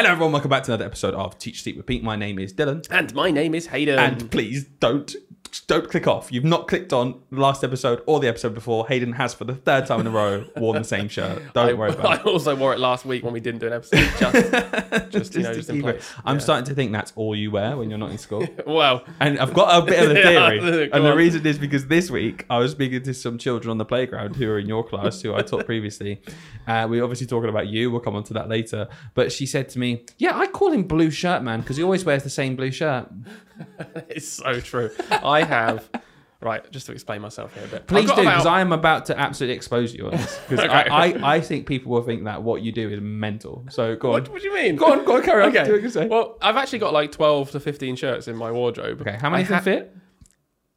Hello, everyone. Welcome back to another episode of Teach, Sleep, Repeat. My name is Dylan. And my name is Hayden. And please don't don't click off. You've not clicked on the last episode or the episode before. Hayden has for the third time in a row worn the same shirt. Don't I, worry I about it. I also wore it last week when we didn't do an episode. Just, just, you know, just in place. I'm Yeah. starting to think that's all you wear when you're not in school. Well, And I've got a bit of a theory. go and the reason is because this week I was speaking to some children on the playground who are in your class, who I taught previously. Uh, we were obviously talking about you. We'll come on to that later. But she said to me, Yeah, I call him Blue Shirt Man because he always wears the same blue shirt. it's so true. I have. Right, just to explain myself here a bit. Please do, because about- I am about to absolutely expose you on this. Because Okay. I, I, I think people will think that what you do is mental. So go on. What, what do you mean? Go on, go on, carry on. Okay. Do what you say. Well, I've actually got like 12 to 15 shirts in my wardrobe. okay, how many I can ha- fit?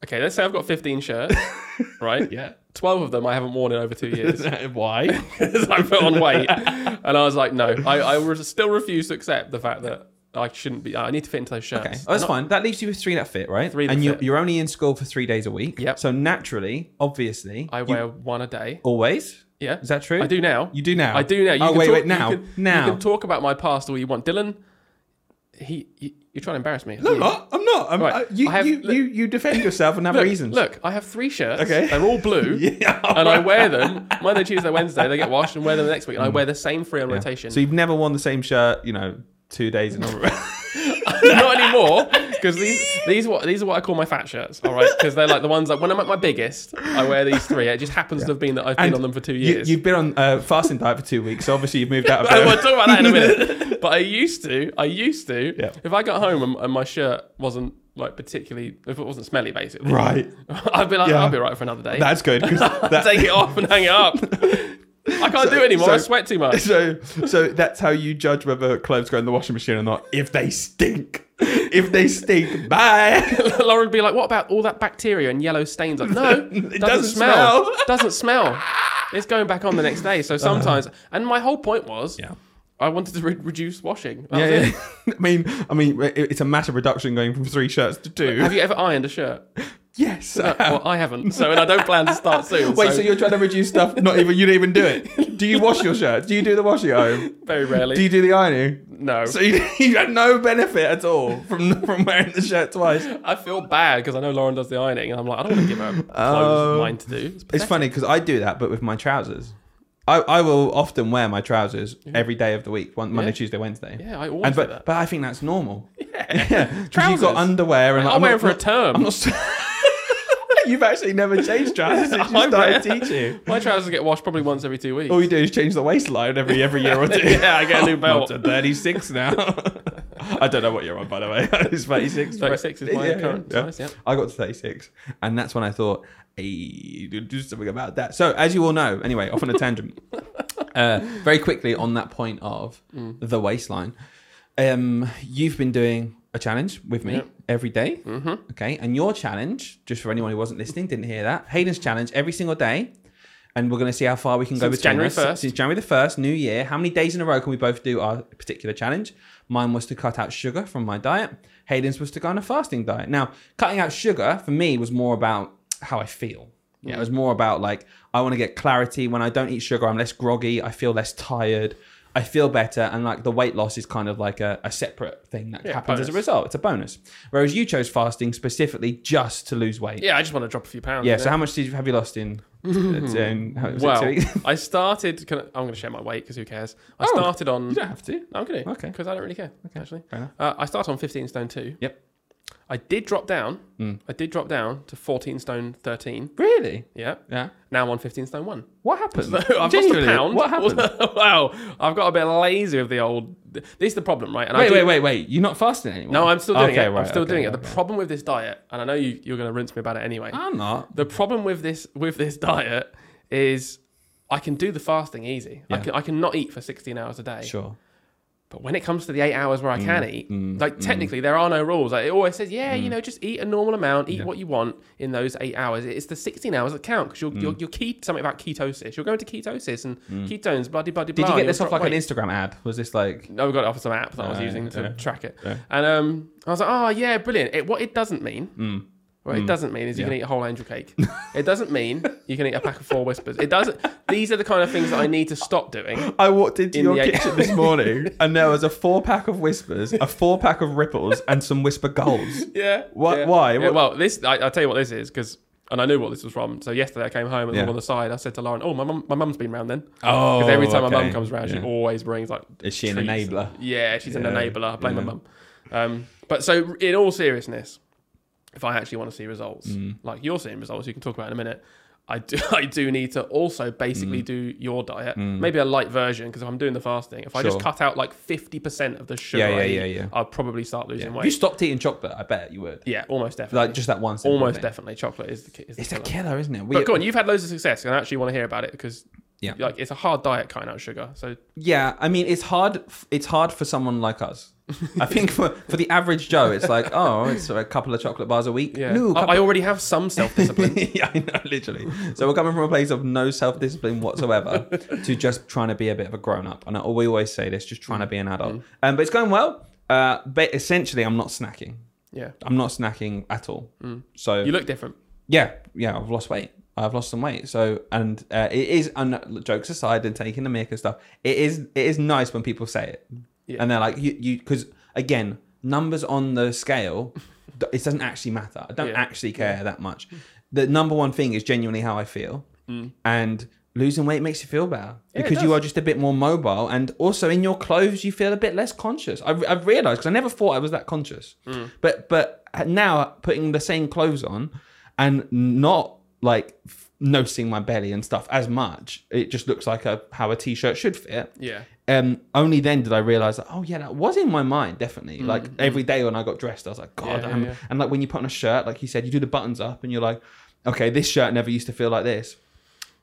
Okay, let's say I've got 15 shirts, right? Yeah. 12 of them I haven't worn in over two years Why? because I put on weight. And I was like, no, I, I still refuse to accept the fact that I shouldn't be, I need to fit into those shirts. Okay, oh, that's Not- fine. That leaves you with three that fit, right? Three that and you, fit. you're only in school for three days a week. Yep. So naturally, obviously, I wear one a day. always. Yeah. Is that true? I do now. You do now. I do now. You oh can wait, talk, wait. Now, you can, now. you can talk about my past all you want, Dylan. He, you, you're trying to embarrass me. no, I'm not. I'm not. I'm, Right, I- you, I have- you, you, you defend yourself and have Look, reasons. look, I have three shirts. Okay. they're all blue, Yeah. and I wear them Monday, Tuesday, Wednesday. They get washed, and wear them the next week. And I mm. wear the same three on rotation. So you've never worn the same shirt, you know, two days in a row. Not anymore, because these these what these are what I call my fat shirts. All right, because they're like the ones that when I'm at my biggest, I wear these three. It just happens to have been that I've been And on them for two years. you've been on uh, fasting diet for two weeks, so obviously you've moved out of we'll there. talk about that in a minute. But I used to, I used to, Yeah. if I got home and, and my shirt wasn't like particularly, if it wasn't smelly, basically, Right. I'd be like, Yeah. I'll be right for another day. That's good because that, Take it off and hang it up. I can't do it anymore. so- I sweat too much. so so that's how you judge whether clothes go in the washing machine or not. If they stink, if they stink, bye. Lauren would be like, "What about all that bacteria and yellow stains?" Like, no, it doesn't, doesn't smell. smell. doesn't smell. It's going back on the next day. So uh-huh. sometimes, and my whole point was, Yeah. I wanted to re- reduce washing. That Yeah, yeah. I mean, I mean, it's a massive reduction going from three shirts to two. Have you ever ironed a shirt? Yes. well, I haven't. So, and I don't plan to start soon. Wait, so, you're trying to reduce stuff? Not even you don't even do it. Do you wash your shirt? Do you do the washing at home? very rarely. Do you do the ironing? no. So you, you had no benefit at all from from wearing the shirt twice. I feel bad because I know Lauren does the ironing, and I'm like, I don't want to give her clothes Oh. mine to do. It's, It's funny because I do that, but with my trousers. I, I will often wear my trousers every day of the week, one, Monday, Yeah. Tuesday, Wednesday. Yeah, I always And, do but, that. but I think that's normal. Yeah. Yeah, because you've got underwear and I'll I'm wear not- for a term. I'm not. You've actually never changed trousers since you started teaching. My trousers get washed probably once every two weeks. All you do is change the waistline every every year or two. Yeah, I get a new belt. I'm 36 now. I don't know what you're on, by the way. it's 36. 36 is my Yeah, current yeah. size, yeah. I got to 36, and that's when I thought, hey, do- do something about that. So, as you all know, anyway, off on a tangent. uh, very quickly on that point of Mm. the waistline, um, you've been doing a challenge with me Yep. every day. Mm-hmm. Okay, and your challenge, just for anyone who wasn't listening, didn't hear that, Hayden's challenge every single day. And we're going to see how far we can go Since between January us. 1st. Since January the 1st, New Year. How many days in a row can we both do our particular challenge? Mine was to cut out sugar from my diet. Hayden's was to go on a fasting diet. Now, cutting out sugar for me was more about how I feel. Yeah, it was more about like, I want to get clarity. When I don't eat sugar, I'm less groggy. I feel less tired. I feel better. And like the weight loss is kind of like a, a separate thing that Yeah, happens as a result. It's a bonus. Whereas you chose fasting specifically just to lose weight. Yeah, I just want to drop a few pounds. Yeah. So how much did you, have you lost in? in how, well, two weeks? I started. I, I'm going to share my weight because who cares? I Oh, started on. you don't have to. I'm going to. Okay. Because I don't really care. Okay. Actually, uh, I started on 15 stone two. Yep. I did drop down. Mm. I did drop down to 14 stone 13. Really? Yeah. Yeah. Now I'm on 15 stone one. What happened? So I've lost a pound. What happened? wow. I've got a bit lazy with the old. This is the problem, right? And I wait, do- wait, wait, wait. You're not fasting anymore? No, I'm still doing Okay, it. right, I'm still okay, doing it. The problem with this diet, and I know you, you're going to rinse me about it anyway. I'm not. The problem with this with this diet is I can do the fasting easy. I can I can not eat for 16 hours a day. Sure. But when it comes to the eight hours where I can eat, mm, like technically there are no rules. Like, it always says, yeah, you know, just eat a normal amount, eat what you want in those eight hours. It's the 16 hours that count because you're, Mm. you're, you're key, something about ketosis. You're going to ketosis and ketones, bloody, bloody, Did blah. you get this off like an. Instagram ad? Was this like? No, we got it off of some app that I was using to yeah. track it. Yeah. And um, I was like, oh, yeah, brilliant. It, what it doesn't mean Mm. What it doesn't mean is you can Mm. Eat a whole angel cake. it doesn't mean you can eat a pack of four Wispas. It doesn't. These are the kind of things that I need to stop doing. I walked into In your kitchen this morning and there was a four pack of Wispas, a four pack of ripples, and some Wispa Golds. Yeah. Why- yeah. why? Yeah, What- well, this I, I'll tell you what this is because. And I knew what this was from. So yesterday I came home and on the side I said to Lauren, "Oh, my mum, my mum's been round then." Oh, Because every time my mum comes round, she always brings like. Is she an enabler? Yeah, she's an enabler. I blame my mum. Um, but so, in all seriousness, if I actually want to see results, Mm. like you're seeing results, you can talk about in a minute. I do, I do need to also basically Mm. do your diet, maybe a light version because if I'm doing the fasting, if I just cut out like 50% of the sugar, Yeah, yeah, I yeah, yeah. I'll probably start losing If weight. If you stopped eating chocolate, I bet you would. yeah, almost definitely. Like just that one. almost thing. definitely, chocolate is the, is the It's a killer. killer, isn't it? We, But go on, you've had loads of success, and I actually want to hear about it because Yeah. like it's a hard diet cutting out sugar. So Yeah, I mean, it's hard. It's hard for someone like us. I think for, for the average Joe, it's like, oh, it's a couple of chocolate bars a week. yeah, No, I, I already have some self discipline. yeah, I know, literally. So we're coming from a place of no self discipline whatsoever to just trying to be a bit of a grown up. And I, we always say this, just trying to be an adult. Um, but it's going well. Uh, but essentially, I'm not snacking. yeah, I'm not snacking at all. So you look different. yeah, yeah, I've lost weight. I've lost some weight. So, and uh, it is, and jokes aside, and taking the mic and stuff, it is, it is nice when people say it, Yeah. and they're like, you, you, because again, numbers on the scale, it doesn't actually matter. I don't Yeah. actually care that much. The number one thing is genuinely how I feel, and losing weight makes you feel better Mm. Yeah, because you are just a bit more mobile, and also in your clothes you feel a bit less conscious. I've, I've realized because I never thought I was that conscious, Mm. but but now putting the same clothes on and not like noticing my belly and stuff as much, it just looks like a how a t-shirt should fit. Yeah, Um, only then did I realize that oh yeah, that was in my mind definitely. Like every day when I got dressed, I was like, God, Mm, Yeah, yeah, and like when you put on a shirt, like you said, you do the buttons up and you're like, okay, this shirt never used to feel like this,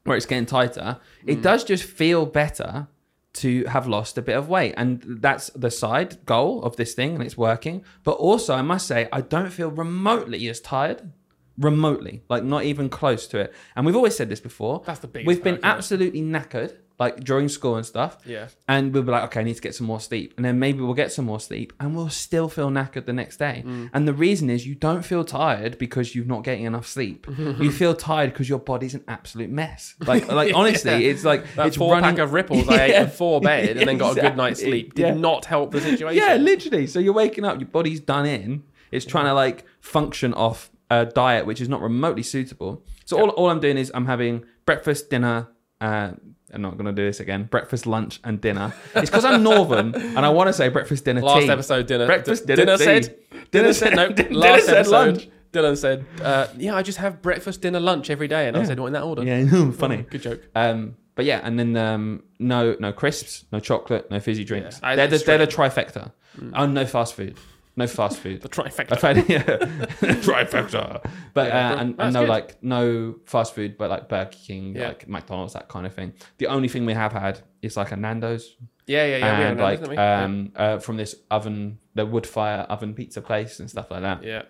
where it's getting tighter. Mm. It does just feel better to have lost a bit of weight, and that's the side goal of this thing, and it's working. But also, I must say, I don't feel remotely as tired. Remotely, like not even close to it. And we've always said this before. That's the biggest We've been absolutely knackered, like during school and stuff. yeah. And we'll be like, okay, I need to get some more sleep. And then maybe we'll get some more sleep and we'll still feel knackered the next day. Mm. And the reason is you don't feel tired because you're not getting enough sleep. you feel tired because your body's an absolute mess. Like, like honestly, Yeah. it's like, That it's four running... pack of ripples I ate before bed and then got a good night's sleep did Yeah. not help the situation. Yeah, literally. So you're waking up, your body's done in. It's trying to like function off a diet which is not remotely suitable. So all, all I'm doing is I'm having breakfast, dinner. Uh, I'm not going to do this again. Breakfast, lunch, and dinner. It's because I'm northern and I want to say breakfast, dinner, Last tea. episode dinner. Breakfast, d- dinner, tea. said. Dinner said no. Dinner Last said episode, lunch. Dylan said, uh, "Yeah, I just have breakfast, dinner, lunch every day," and I Yeah. said, "What in that order?" Yeah, funny. Good joke. Um, but yeah, and then um, no, no crisps, no chocolate, no fizzy drinks. Yeah, I- they're, the, they're the trifecta. Oh, no fast food, no fast food. The trifecta. I've yeah, trifecta, but Yeah, uh, and, and no good. like no fast food, but like Burger King, Yeah. like McDonald's, that kind of thing. The only thing we have had is like a Nando's yeah, yeah, yeah. and like? Yeah. um uh, from this oven, the wood fire oven pizza place and stuff like that. yeah.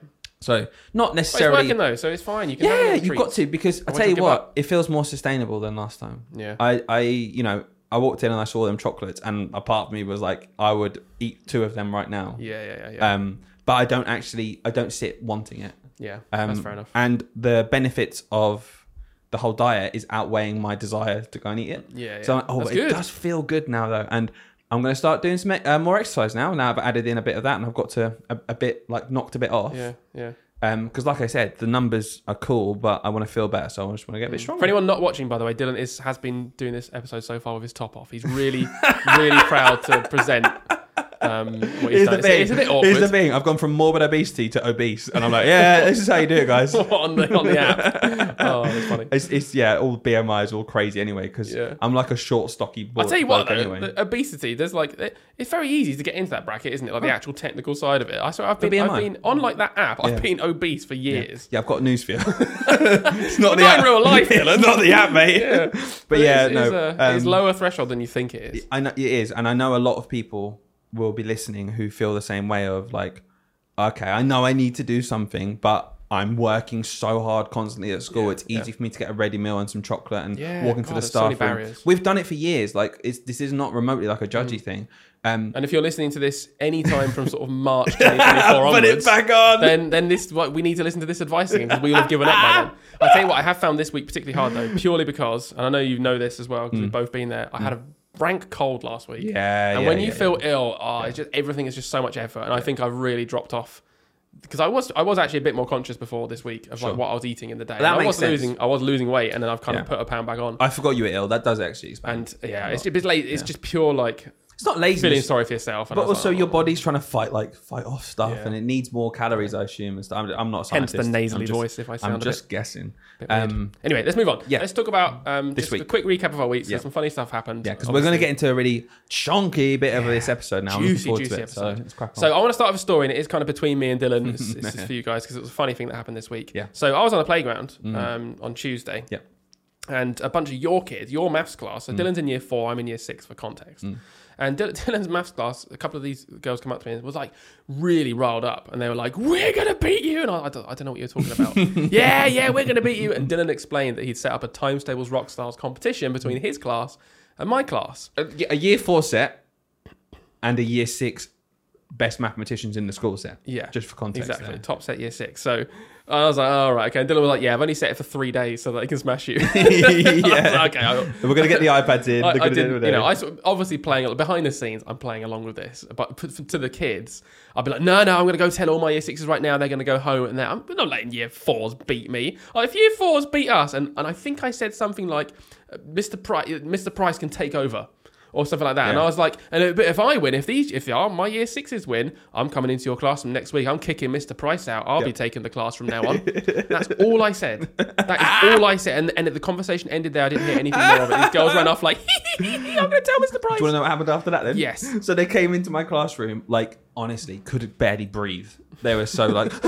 So not But it's necessarily. working though, so it's fine. You can. yeah, you've got to because I Otherwise tell you what, it feels more sustainable than last time. Yeah. I, I, you know, I walked in and I saw them chocolates, and a part of me was like, I would eat two of them right now. Yeah, yeah, yeah, yeah. Um, but I don't actually, I don't sit wanting it. yeah. Um, that's fair enough. And the benefits of the whole diet is outweighing my desire to go and eat it. Yeah, yeah. So, I'm- oh, it good. does feel good now though, and I'm going to start doing some uh, more exercise now. Now I've added in a bit of that, and I've got to a, a bit like knocked a bit off. Yeah, yeah. Um, because like I said, the numbers are cool, but I want to feel better, so I just want to get a bit stronger. For anyone not watching, by the way, Dylan is has been doing this episode so far with his top off. He's really, really proud to present um, what Here's the It's, thing. it's a bit Here's the awkward thing. I've gone from morbid obesity to obese, and I'm like, yeah, this is how you do it, guys. on the on the app. Oh, that's funny. It's, it's yeah, all BMI is all crazy anyway because Yeah. I'm like a short, stocky. I'll tell you what, though, anyway. the obesity. There's like it- it's very easy to get into that bracket, isn't it? Like the actual technical side of it. I swear, I've been, I've been on like that app. I've been obese for years. Yeah, I've got news for you. it's not the Not app. real life, it's not the app, mate. Yeah, But yeah, it's, no. it's, it's um, lower threshold than you think it is. I know it is, and I know a lot of people will be listening who feel the same way of like, okay, I know I need to do something, but I'm working so hard constantly at school. Yeah, it's easy yeah. for me to get a ready meal and some chocolate and Yeah, walk into God, the there's so staff room. We've done it for years. Like, it's, this is not remotely like a judgy Mm. thing. Um, And if you're listening to this anytime from sort of March 2024 put it onwards, back on. then then this what we need to listen to this advice again because we will have given up by then. I tell you what, I have found this week particularly hard though, purely because, and I know you know this as well because we've both been there. I had a rank cold last week. Yeah, and yeah, when you yeah, feel ill, oh, it's just everything is just so much effort, and I think I've really dropped off. Because I was, I was actually a bit more conscious before this week of Sure. like what I was eating in the day. That And I was sense. losing, I was losing weight, and then I've kind of put a pound back on. I forgot you were ill. That does actually explain. And yeah, it's just, it's, late, it's just pure like it's not lazy. feeling sorry for yourself. But also, like, your oh. body's trying to fight like fight off stuff, Yeah. and it needs more calories, I assume. And stuff. I'm, I'm not a scientist. Hence the nasally just, voice. If I sound I'm a just bit, guessing. bit. Um, Anyway, let's move on. yeah. let's talk about um, This just week. a quick recap of our week. So Yeah. some funny stuff happened. yeah, because we're going to get into a really chunky bit of this episode now. Juicy, juicy it. episode. So let's crack on. So I want to start with a story, and it is kind of between me and Dylan. This, is for you guys because it was a funny thing that happened this week. Yeah. So I was on the playground um, on Tuesday. Yeah. And a bunch of your kids, your maths class. Mm. So Dylan's in year four. I'm in year six for context. And Dylan, Dylan's maths class, a couple of these girls come up to me and was like really riled up, and they were like, "We're gonna beat you!" And I, I, don't, I don't know what you're talking about. yeah, yeah, we're gonna beat you. And Dylan explained that he'd set up a Times Tables Rock Stars competition between his class and my class. a, a year four set and a year six best mathematicians in the school set. Yeah, just for context. Exactly. there. Top set year six. So I was like, all right, okay. And Dylan was like, yeah, I've only set it for three days so that I can smash you. Yeah. like, okay. We're gonna get the iPads in. I, I gonna didn't, you know, I obviously playing behind the scenes. I'm playing along with this, but to the kids, I'll be like, no, no, I'm going to go tell all my year sixes right now. They're going to go home, and they're, I'm not letting year fours beat me. Oh, if year fours beat us, and and I think I said something like, Mr. Price, Mr. Price can take over. Or something like that, and I was like, and but if I win, if these, if are my year sixes win, I'm coming into your classroom next week. I'm kicking Mr. Price out. I'll be taking the class from now on. That's all I said. That is all I said, and, and the conversation ended there. I didn't hear anything more of it. These girls ran off like, I'm going to tell Mr. Price. Do you want to know what happened after that then? Yes. So they came into my classroom, like, honestly, could barely breathe. They were so like,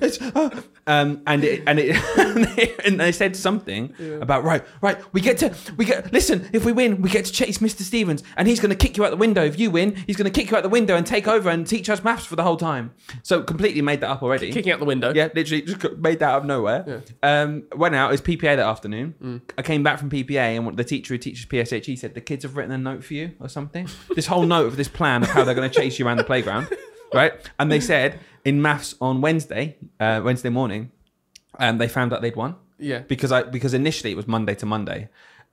it's, uh," um, and it, and it, and they, said something about right, right. We get to, we get. Listen, if we win, we get to chase Mr. Stevens, and he's going to kick you out the window. If you win, he's going to kick you out the window and take over and teach us maths for the whole time. So completely made that up already. kicking out the window. Yeah, literally just made that out of nowhere. Um, went out. It was PPA that afternoon. I came back from PPA, and the teacher who teaches PSHE said the kids have written a note for you or something. this whole note of this plan of how they're going to chase you around the playground, right? And they said in maths on Wednesday, uh, Wednesday morning, um, they found out they'd won Yeah. because I because initially it was Monday to Monday.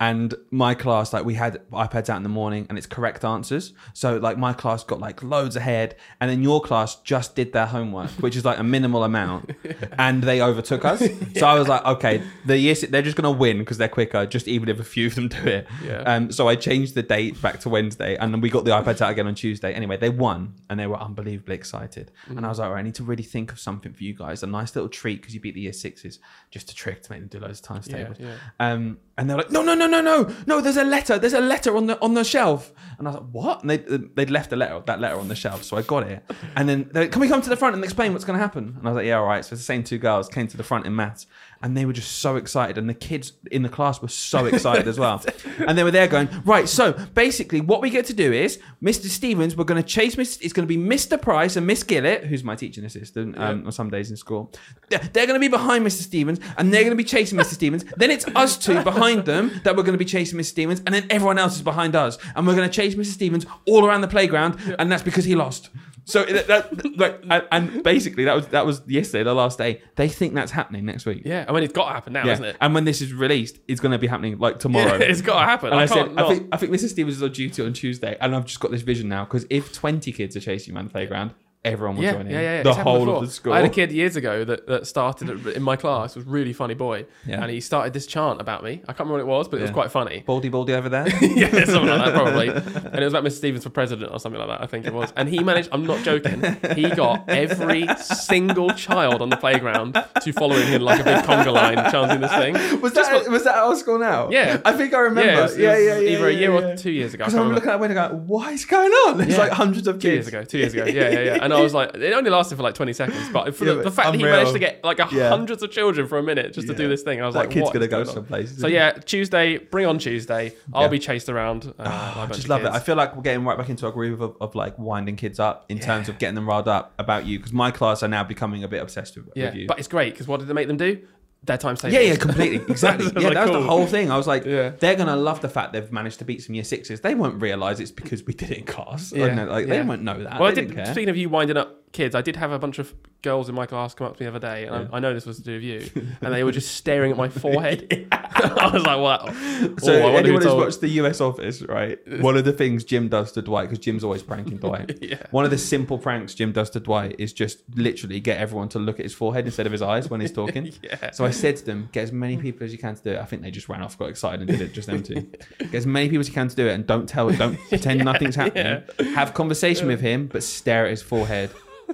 And my class, like we had iPads out in the morning and it's correct answers. So like my class got like loads ahead and then your class just did their homework, which is like a minimal amount. and they overtook us. So I was like, okay, the year si- they're just gonna win because they're quicker, just even if a few of them do it. Yeah. Um so I changed the date back to Wednesday and then we got the iPads out again on Tuesday. Anyway, they won and they were unbelievably excited. And I was like, all right, I need to really think of something for you guys. A nice little treat because you beat the year sixes, just a trick to make them do loads of times Yeah, tables. yeah. Um, and they're like, no, no, no, no, no, no. There's a letter. There's a letter on the on the shelf. And I was like, what? And they they'd left a letter, that letter on the shelf, so I got it. And then they're like, can we come to the front and explain what's going to happen? And I was like, yeah, all right. So it's the same two girls came to the front in maths, and they were just so excited, and the kids in the class were so excited as well. And they were there going, right. So basically, what we get to do is, Mr. Stevens, we're going to chase Mr. It's going to be Mr. Price and Miss Gillett, who's my teaching assistant um, on some days in school. They're, they're going to be behind Mr. Stevens, and they're going to be chasing Mr. Stevens. Then it's us two behind them that we're going to be chasing Mr. Stevens, and then everyone else is behind us, and we're going to chase Mr. Stevens all around the playground, and that's because he lost. So that, that like, and, basically that was that was yesterday, the last day. They think that's happening next week. Yeah. I mean, it's got to happen now, Yeah. isn't it? And when this is released, it's going to be happening like tomorrow. it's got to happen. And I, I, said, can't I think, I think Mrs. Stevens is on duty on Tuesday, and I've just got this vision now because if 20 kids are chasing you around the playground, everyone will yeah, join in. yeah, yeah, yeah. The It's whole before. of the school. I had a kid years ago that, that started at- in my class. Was a really funny boy, Yeah. and he started this chant about me. I can't remember what it was, but it was quite funny. Baldy Baldy over there. yeah, something like that probably. And it was about Mr. Stevens for president or something like that. I think it was. And he managed. I'm not joking. He got every single child on the playground to follow him in like a big conga line, chanting this thing. was that was that our school now? Yeah. I think I remember. Yeah, it was, yeah, yeah, yeah, either a year yeah. or two years ago. I Because I'm remember. looking at the window going, what is going on? There's Yeah. like hundreds of kids. Two years ago, two years ago, yeah, yeah, yeah. And I was like, it only lasted for like 20 seconds, but for Yeah, the, the fact that he managed to get like a Yeah. hundreds of children for a minute just to do this thing, I was That like, kid's what gonna go someplace. So yeah, Tuesday, bring on Tuesday. I'll be chased around. Uh, a I just love it. I feel like we're getting right back into a groove of, of like winding kids up in terms of getting them riled up about you because my class are now becoming a bit obsessed with, Yeah, with you. but it's great because what did they make them do? Their time Yeah, yeah, completely, exactly. Yeah, like that was the whole thing. I was like, Yeah. they're gonna love the fact they've managed to beat some year sixes. They won't realize it's because we did it in class. Yeah, like yeah. they won't know that. Well, I they did. didn't care. Speaking of you winding up kids, I did have a bunch of girls in my class come up to me the other day, and I, I know this was to do with you, and they were just staring at my forehead. I was like, "What?" So oh, I anyone who's told- watched the US Office, right? One of the things Jim does to Dwight, because Jim's always pranking Dwight. Yeah. One of the simple pranks Jim does to Dwight is just literally get everyone to look at his forehead instead of his eyes when he's talking. Yeah. So I said to them, get as many people as you can to do it. I think they just ran off, got excited, and did it just them two. Get as many people as you can to do it, and don't tell, don't pretend nothing's happening. Have conversation with him, but stare at his forehead,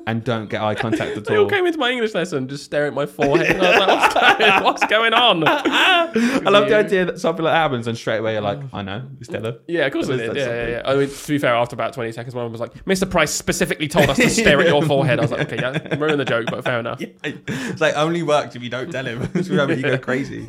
and don't get eye contact at They all all. came into my English lesson just staring at my forehead. And I was like, what's going, what's going on? I love the idea that something like that happens, and straight away you're like, I know, it's Stella. Yeah, of course it that's Yeah, yeah, yeah. I mean, to be fair, after about 20 seconds, one of them was like, Mr. Price specifically told us to stare at your forehead. I was like, okay, yeah, ruined the joke, but fair enough. it's like only works if you don't tell him. You go crazy.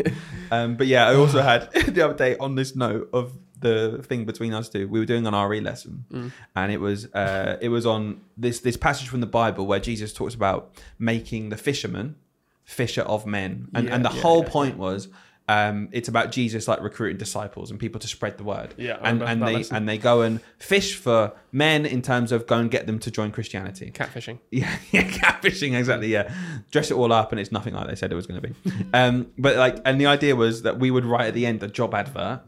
Um, but yeah, I also had the other day on this note of the thing between us two. We were doing an RE lesson, Mm. and it was uh, it was on this this passage from the Bible where Jesus talks about making the fishermen fisher of men, and Yeah, and the yeah, whole yeah, point was. Um, it's about Jesus like recruiting disciples and people to spread the word. Yeah, and and they lesson. and they go and fish for men in terms of go and get them to join Christianity. Catfishing. Yeah, yeah, catfishing exactly. Yeah, dress it all up, and it's nothing like they said it was going to be. Um, but like, and the idea was that we would write at the end a job advert,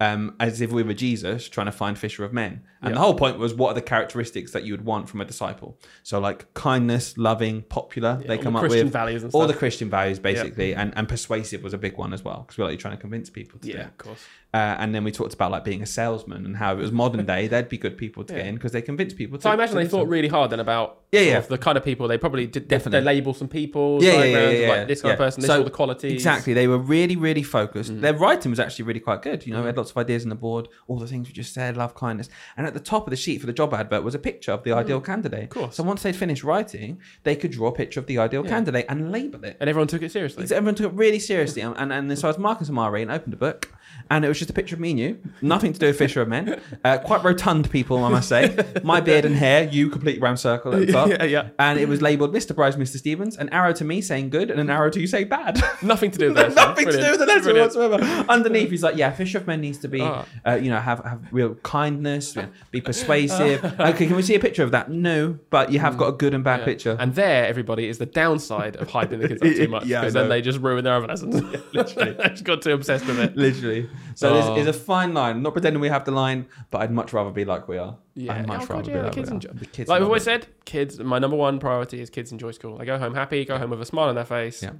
um, as if we were Jesus trying to find fisher of men. And Yeah. the whole point was, what are the characteristics that you would want from a disciple? So like kindness, loving, popular. Yeah, they come the up Christian with values and all the Christian values basically, and and persuasive was a big one as well because we're like trying to convince people to do Yeah, it. of course. Uh, and then we talked about like being a salesman and how it was modern day. They'd be good people to get in because they convince people. To, So I imagine they thought really hard then about Yeah, yeah. of the kind of people they probably did. Definitely. They label some people, Yeah, yeah, yeah, yeah, yeah, like this kind of person, this So, all the qualities. Exactly. They were really, really focused. Mm. Their writing was actually really quite good. You know, they had lots of ideas on the board, all the things we just said, love, kindness. And at the top of the sheet for the job advert was a picture of the ideal candidate. Of Mm. course. So once they'd finished writing, they could draw a picture of the ideal Yeah. candidate and label it. And everyone took it seriously. Everyone took it really seriously. And, and, and so I was marking some RE and opened a book. And it was just a picture of me and you. Nothing to do with Fisher of Men. Uh, quite rotund people, I must say. My beard and hair, you complete round circle at the top. yeah, yeah. And it was labelled Mr. Price, Mr. Stevens, an arrow to me saying good, and an arrow to you saying bad. Nothing to do with that. Nothing to do with the lesson whatsoever. Underneath, he's like, yeah, Fisher of Men needs to be, Ah. uh, you know, have have real kindness, be persuasive. okay, can we see a picture of that? No, but you have got a good and bad Yeah. picture. And there, everybody, is the downside of hyping the kids up too much Yeah, then they just ruin their other lessons. literally. they just got too obsessed with it. Literally. So Oh. this is a fine line. I'm not pretending we have the line, but I'd much rather be like we are. Yeah. I'd much Oh, God, rather yeah, be the like kids we are. enjoy- The kids Like we've love always it. said, kids. My number one priority is kids enjoy school. They go home happy, go home with a smile on their face. Yeah.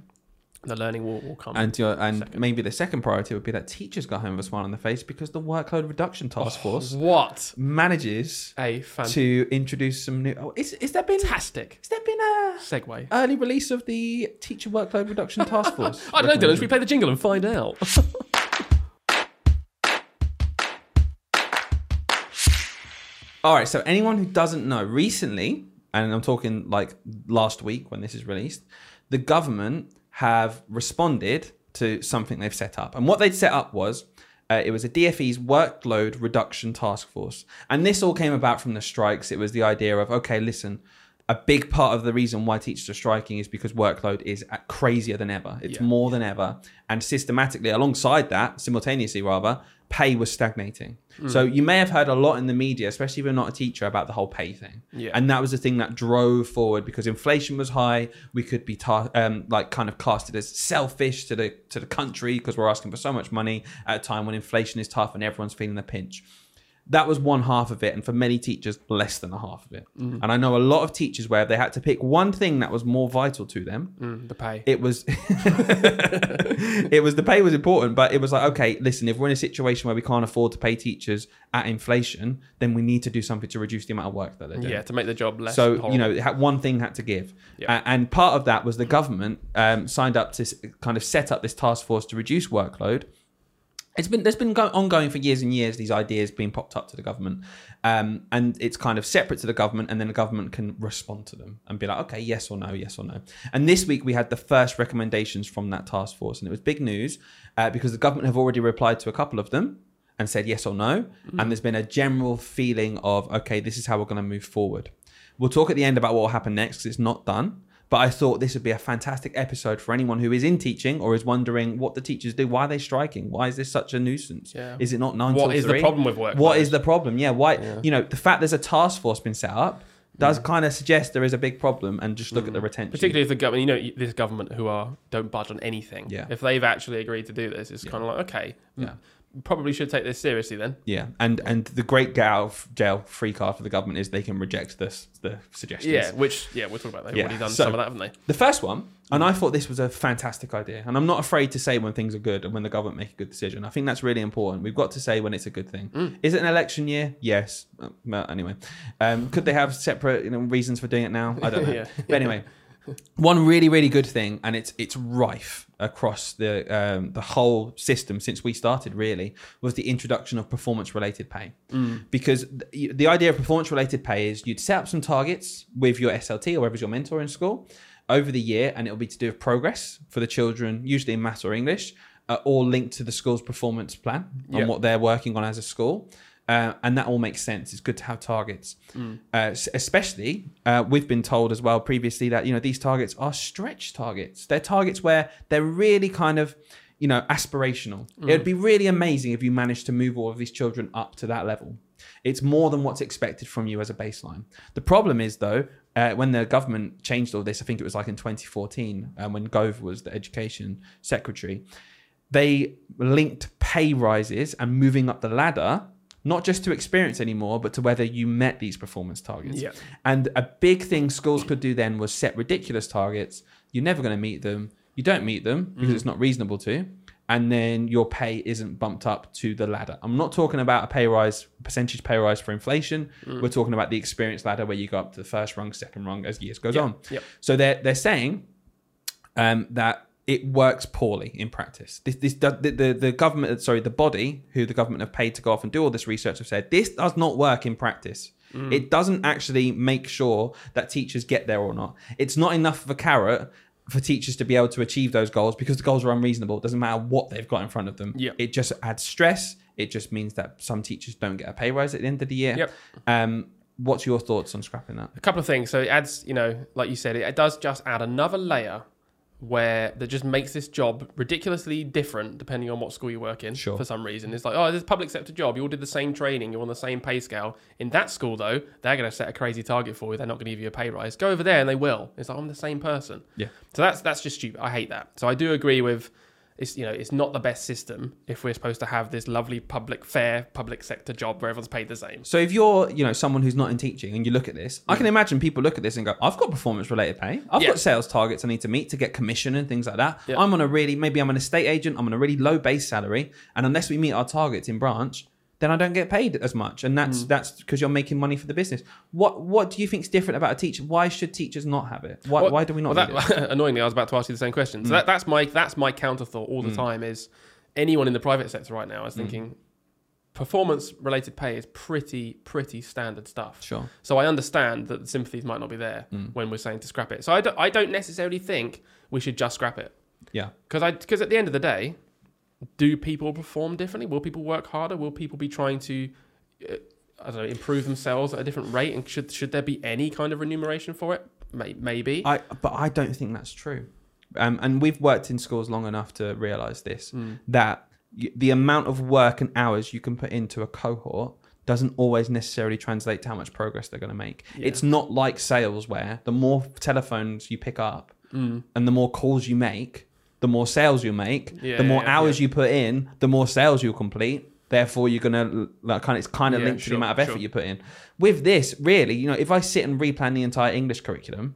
The learning will, will come. And your, and Second. maybe the second priority would be that teachers got home with a smile on their face because the workload reduction task oh, force what manages a fantastic to introduce some new. Oh, is, is there been has there been a segue. early release of the teacher workload reduction task force? I don't know, Dylan. Should we play the jingle and find out? All right. So anyone who doesn't know, recently, and I'm talking like last week when this is released, the government have responded to something they've set up, and what they'd set up was. Uh, it was a DFE's workload reduction task force. And this all came about from the strikes. It was the idea of, okay, listen, a big part of the reason why teachers are striking is because workload is at- crazier than ever. It's Yeah. more than ever. And systematically, alongside that, simultaneously rather, pay was stagnating. Hmm. So you may have heard a lot in the media, especially if you're not a teacher, about the whole pay thing. Yeah. And that was the thing that drove forward because inflation was high. We could be um, like kind of casted as selfish to the to the country because we're asking for so much money at a time when inflation is tough and everyone's feeling the pinch that was one half of it and for many teachers less than a half of it Mm-hmm. and i know a lot of teachers where they had to pick one thing that was more vital to them Mm, the pay. it was it was the pay was important but it was like okay listen if we're in a situation where we can't afford to pay teachers at inflation then we need to do something to reduce the amount of work that they're doing yeah, to make the job less. so horrible. you know, it had- one thing had to give, Yeah. A- and part of that was the government um, signed up to s- kind of set up this task force to reduce workload. It's been there's been go- ongoing for years and years. These ideas being popped up to the government, um, and it's kind of separate to the government, and then the government can respond to them and be like, okay, yes or no, yes or no. And this week we had the first recommendations from that task force, and it was big news uh, because the government have already replied to a couple of them and said yes or no, and there's been a general feeling of okay, this is how we're going to move forward. We'll talk at the end about what will happen next 'cause it's not done. But I thought this would be a fantastic episode for anyone who is in teaching or is wondering what the teachers do. Why are they striking? Why is this such a nuisance? Yeah. Is it not nine What is the three? problem with work What is the problem? Yeah. Why? You know, the fact there's a task force been set up does kind of suggest there is a big problem. And just look at the mm. retention. Particularly if the government, you know, this government who are don't budge on anything. Yeah. If they've actually agreed to do this, it's kind of like okay, Yeah. Mm. Probably should take this seriously then. Yeah, and and the great gal jail free card for the government is they can reject this the suggestions. Yeah, which yeah, we'll talk about. that. They've Yeah, already done so- some of that, haven't they? The first one, and I thought this was a fantastic idea, and I'm not afraid to say when things are good and when the government make a good decision. I think that's really important. We've got to say when it's a good thing. Mm. Is it an election year? Yes. Uh, Well, anyway, um, could they have separate you know, reasons for doing it now? I don't know. Yeah. But anyway, one really really good thing, and it's it's rife across the um, the whole system since we started. Really, was the introduction of performance related pay, because the, the idea of performance related pay is you'd set up some targets with your SLT or whoever's your mentor in school over the year, and it'll be to do with progress for the children, usually in maths or English, uh, all linked to the school's performance plan and on what they're working on as a school. Uh, and that all makes sense. It's good to have targets, uh, especially uh, we've been told as well previously that you know these targets are stretch targets. They're targets where they're really kind of you know aspirational. It would be really amazing if you managed to move all of these children up to that level. It's more than what's expected from you as a baseline. The problem is though, uh, when the government changed all this, I think it was like in 2014 um, when Gove was the education secretary they linked pay rises and moving up the ladder not just to experience anymore but to whether you met these performance targets. Yeah. and a big thing schools could do then was set ridiculous targets. You're never going to meet them. You don't meet them because it's not reasonable to. And then your pay isn't bumped up to the ladder. I'm not talking about a pay rise percentage pay rise for inflation. We're talking about the experience ladder where you go up to the first rung second rung as years goes Yeah. on. Yep. so they're they're saying um, that it works poorly in practice. This, this the, the the government, sorry, the body who the government have paid to go off and do all this research have said this does not work in practice. It doesn't actually make sure that teachers get there or not. It's not enough of a carrot for teachers to be able to achieve those goals because the goals are unreasonable. It doesn't matter what they've got in front of them. Yeah. It just adds stress. It just means that some teachers don't get a pay rise at the end of the year. Yep. Um, what's your thoughts on scrapping that? A couple of things. So it adds, you know, like you said, it, it does just add another layer where that just makes this job ridiculously different depending on what school you work in Sure. for some reason. It's like, oh, this public sector job. You all did the same training. You're on the same pay scale. In that school, though, they're going to set a crazy target for you. They're not going to give you a pay rise. Go over there and they will. It's like, I'm the same person. Yeah. So that's that's just stupid. I hate that. So I do agree with it's you know it's not the best system if we're supposed to have this lovely public fair public sector job where everyone's paid the same. So if you're, you know, someone who's not in teaching and you look at this, I can mm. imagine people look at this and go, "I've got performance related pay. I've Yeah. got sales targets I need to meet to get commission and things like that. Yeah. I'm on a really, maybe I'm an estate agent. I'm on a really low base salary, and unless we meet our targets in branch, then I don't get paid as much. And that's Mm. that's because you're making money for the business. What what do you think is different about a teacher? Why should teachers not have it? Why, Well- why do we not? Well, that, it? annoyingly, I was about to ask you the same question. So mm. that, that's my that's my counter thought all the mm. time is anyone in the private sector right now is mm. thinking performance related pay is pretty pretty standard stuff. Sure. So I understand that the sympathies might not be there when we're saying to scrap it. So I don't, I don't necessarily think we should just scrap it Yeah. because I because at the end of the day, do people perform differently? Will people work harder? Will people be trying to uh, I don't know improve themselves at a different rate? And should should there be any kind of remuneration for it? May, maybe. I but I don't think that's true. Um, and we've worked in schools long enough to realize this that y- the amount of work and hours you can put into a cohort doesn't always necessarily translate to how much progress they're going to make. Yeah. It's not like sales where the more telephones you pick up and the more calls you make, the more sales you make, Yeah, the more yeah, hours yeah. you put in, the more sales you'll complete. Therefore, you're gonna like kind of it's kind of linked to the amount of effort sure. you put in. With this, really, you know, if I sit and replan the entire English curriculum,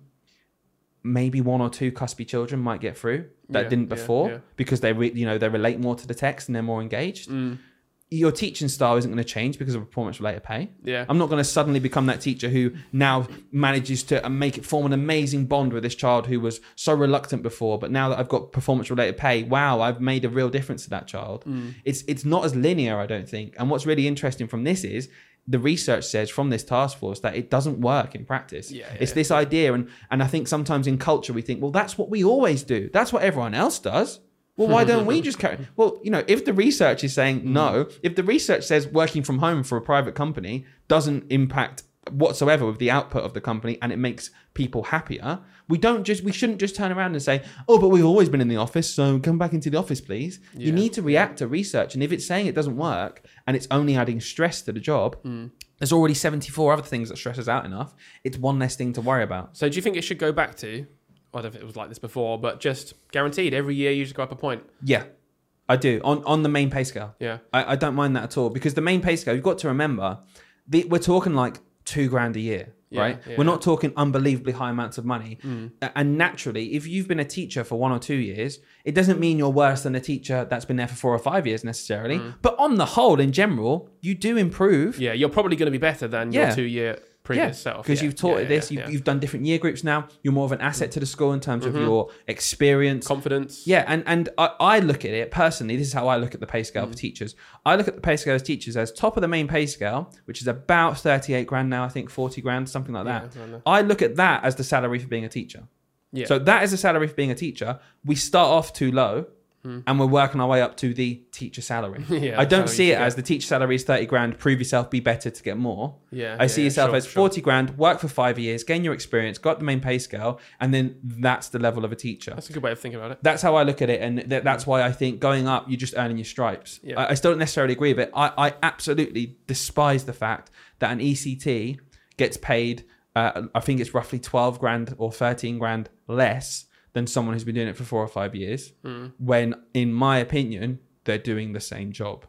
maybe one or two cuspy children might get through that didn't before because they re- you know they relate more to the text and they're more engaged. Mm. Your teaching style isn't going to change because of performance related pay. Yeah. I'm not going to suddenly become that teacher who now manages to uh, make it form an amazing bond with this child who was so reluctant before, but now that I've got performance related pay, wow, I've made a real difference to that child. Mm. It's it's not as linear, I don't think. And what's really interesting from this is the research says from this task force that it doesn't work in practice. Yeah, it's yeah, this idea, and and I think sometimes in culture we think, well, that's what we always do. That's what everyone else does. Well, why don't we just carry? Well, you know, if the research is saying no, mm. if the research says working from home for a private company doesn't impact whatsoever with the output of the company and it makes people happier we don't just we shouldn't just turn around and say oh but we've always been in the office so come back into the office please you need to react to research and if it's saying it doesn't work and it's only adding stress to the job mm. there's already 74 other things that stress us out enough it's one less thing to worry about So do you think it should go back to? I don't know if it was like this before, but just guaranteed every year you just go up a point. yeah i do on on the main pay scale Yeah. I, I don't mind that at all because the main pay scale, you've got to remember, the, we're talking like two grand a year, Yeah, right? yeah. We're not talking unbelievably high amounts of money. Mm. And naturally, if you've been a teacher for one or two years, it doesn't mean you're worse than a teacher that's been there for four or five years necessarily. But on the whole, in general, you do improve. Mm. Yeah, you're probably going to be better than Yeah. your two year previous self. because Yeah, you've taught yeah, it this, yeah, you've, yeah. Mm-hmm. you've done different year groups now. You're more of an asset to the school in terms of your experience. confidence. Yeah, and and I, I look at it personally. This is how I look at the pay scale for Mm. teachers. I look at the pay scale as teachers as top of the main pay scale, which is about thirty-eight grand now. I think forty grand, something like that. Yeah. I look at that as the salary for being a teacher. Yeah. So that is the salary for being a teacher. We start off too low, and we're working our way up to the teacher salary. Hmm. Yeah, I don't see it should as the teacher salary is thirty grand. Prove yourself, be better to get more. Yeah, I yeah, see yourself sure, as sure. 40 grand, work for five years, gain your experience, got the main pay scale, and then that's the level of a teacher. That's a good way of thinking about it. That's how I look at it, and th- that's why I think going up, you're just earning your stripes. Yeah. I, I still don't necessarily agree with it. I, I absolutely despise the fact that an ECT gets paid, uh, I think it's roughly 12 grand or 13 grand less than someone who's been doing it for four or five years, Mm. when, in my opinion, they're doing the same job.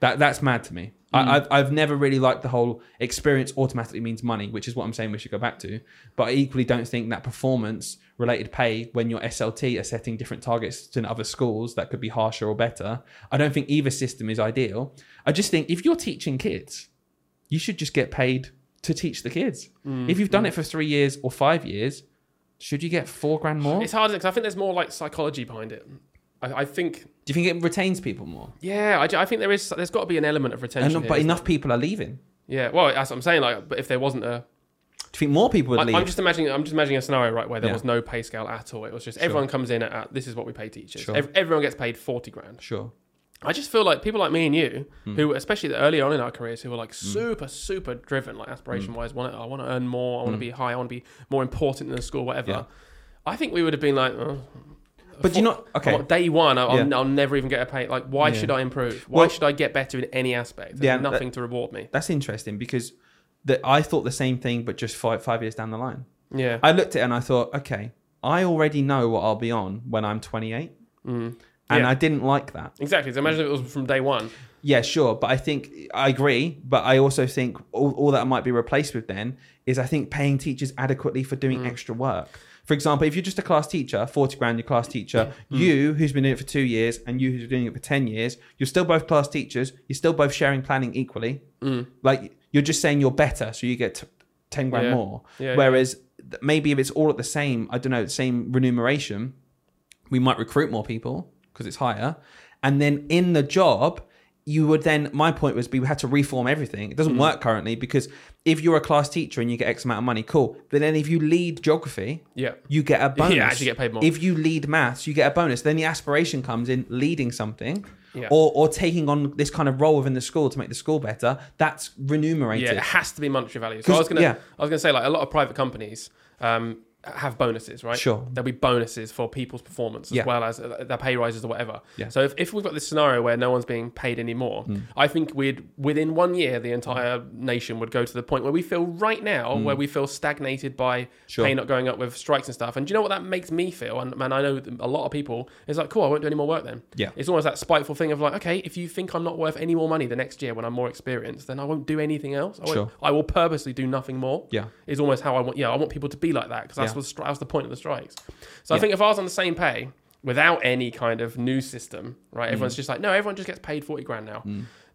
That That's mad to me. I, hmm. I've, I've never really liked the whole experience automatically means money, which is what I'm saying we should go back to. But I equally don't think that performance related pay, when your SLT are setting different targets to other schools that could be harsher or better, I don't think either system is ideal. I just think if you're teaching kids, you should just get paid to teach the kids. Hmm. if you've done hmm. it for three years or five years, should you get four grand more? It's harder because I think there's more like psychology behind it. I, I think, Do you think it retains people more? yeah, I, I think there is. There's got to be an element of retention. And, here, but enough people are leaving. Yeah, well, that's what I'm saying. Like, but if there wasn't a, Do you think more people would I, leave? I'm just imagining. I'm just imagining a scenario right where there Yeah. was no pay scale at all. It was just Sure. everyone comes in at, at this is what we pay teachers. Sure. Ev- everyone gets paid forty grand. sure. I just feel like people like me and you, Hmm. who especially early on in our careers, who were like super, super driven, like aspiration wise, want to, I want to earn more, I want to be high, I want to be more important in the school, whatever. Hmm. Yeah. I think we would have been like, oh, But do you not okay? day one, I'll, Yeah. I'll, never even get a pay. Like, why Yeah. should I improve? Why Well- should I get better in any aspect? There's Yeah, nothing to reward me. That's interesting because that I thought the same thing, but just five five years down the line. Yeah. I looked at it and I thought, okay, I already know what I'll be on when I'm 28, Mm. And Yeah. I didn't like that. Exactly. So imagine if it was from day one. Yeah, sure, but I think I agree, but I also think all, all that might be replaced with then is I think paying teachers adequately for Mm. doing extra work. For example, if you're just a class teacher, 40 grand, your class teacher, Mm. you who's been doing it for two years and you who's been doing it for 10 years, you're still both class teachers, you're still both sharing planning equally. Mm. Like you're just saying you're better, so you get t- 10 grand Yeah. more. Yeah, Whereas maybe if it's all at the same, I don't know, same remuneration, we might recruit more people because it's higher. And then in the job, you would then, my point was we had to reform everything. It Mm. doesn't work currently because if you're a class teacher and you get X amount of money, cool. But then if you lead geography, Yeah. you get a bonus. Yeah, actually get paid more. If you lead maths, you get a bonus. Then the aspiration comes in leading something. Yeah. Or, or taking on this kind of role within the school to make the school better, that's remunerated. Yeah, it has to be monetary value. so I was gonna, yeah. I was gonna say like a lot of private companies um, have bonuses, right? Sure. There'll be bonuses for people's performance as Yeah. well as their pay rises or whatever. Yeah. So if, if we've got this scenario where no one's being paid anymore, hmm. I think we'd within one year the entire nation would go to the point where we feel right now hmm. where we feel stagnated by Sure. pay not going up with strikes and stuff. And do you know what that makes me feel? And man, I know a lot of people is like, cool, I won't do any more work then. Yeah. It's almost that spiteful thing of like, okay, if you think I'm not worth any more money the next year when I'm more experienced, then I won't do anything else. I, Sure. I will purposely do nothing more. Yeah. Is almost how I want. Yeah, I want people to be like that because that's Yeah. what stri- that's the point of the strikes. So I think if I was on the same pay without any kind of new system, right? Mm. Everyone's just like, no, everyone just gets paid forty grand now.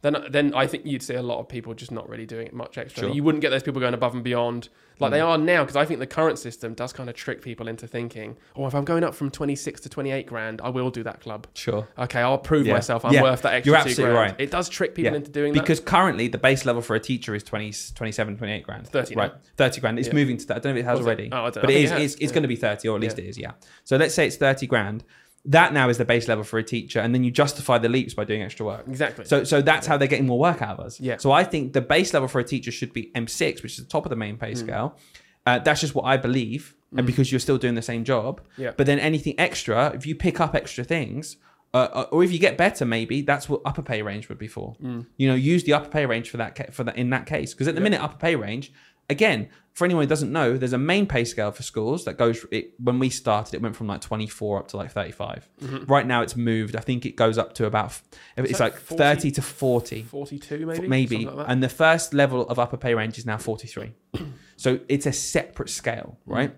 Then, then I think you'd see a lot of people just not really doing it much extra. Sure. Mm. You wouldn't get those people going above and beyond like they are now because I think the current system does kind of trick people into thinking, oh, if I'm going up from 26 to 28 grand, I will do that club. Sure. Okay, I'll prove Yeah. myself. I'm Yeah. worth that extra You're absolutely right. It does trick people Yeah. into doing that. Because currently the base level for a teacher is 20, 27, 28 grand. 30 now. Right. 30 grand. It's moving to that. I don't know if it has Was it? already. Oh, I don't- but I it it has. it's, it's going to be 30 or at least it is, yeah. So let's say it's 30 grand. That now is the base level for a teacher, and then you justify the leaps by doing extra work. Exactly. So, so that's how they're getting more work out of us. Yeah. So I think the base level for a teacher should be M6, which is the top of the main Hmm. pay scale. Uh, that's just what I believe, and because you're still doing the same job. Yeah. But then anything extra, if you pick up extra things, uh, or if you get better, maybe that's what upper pay range would be for. Hmm. You know, use the upper pay range for that ca- for that in that case, because at the minute upper pay range. Again, for anyone who doesn't know, there's a main pay scale for schools that goes. It, when we started, it went from like 24 up to like 35. Right now, it's moved. I think it goes up to about. It's, Mm-hmm. like like 40 30 to 40 42 maybe. maybe like and the first level of upper pay range is now 43 so it's a separate scale Mm. right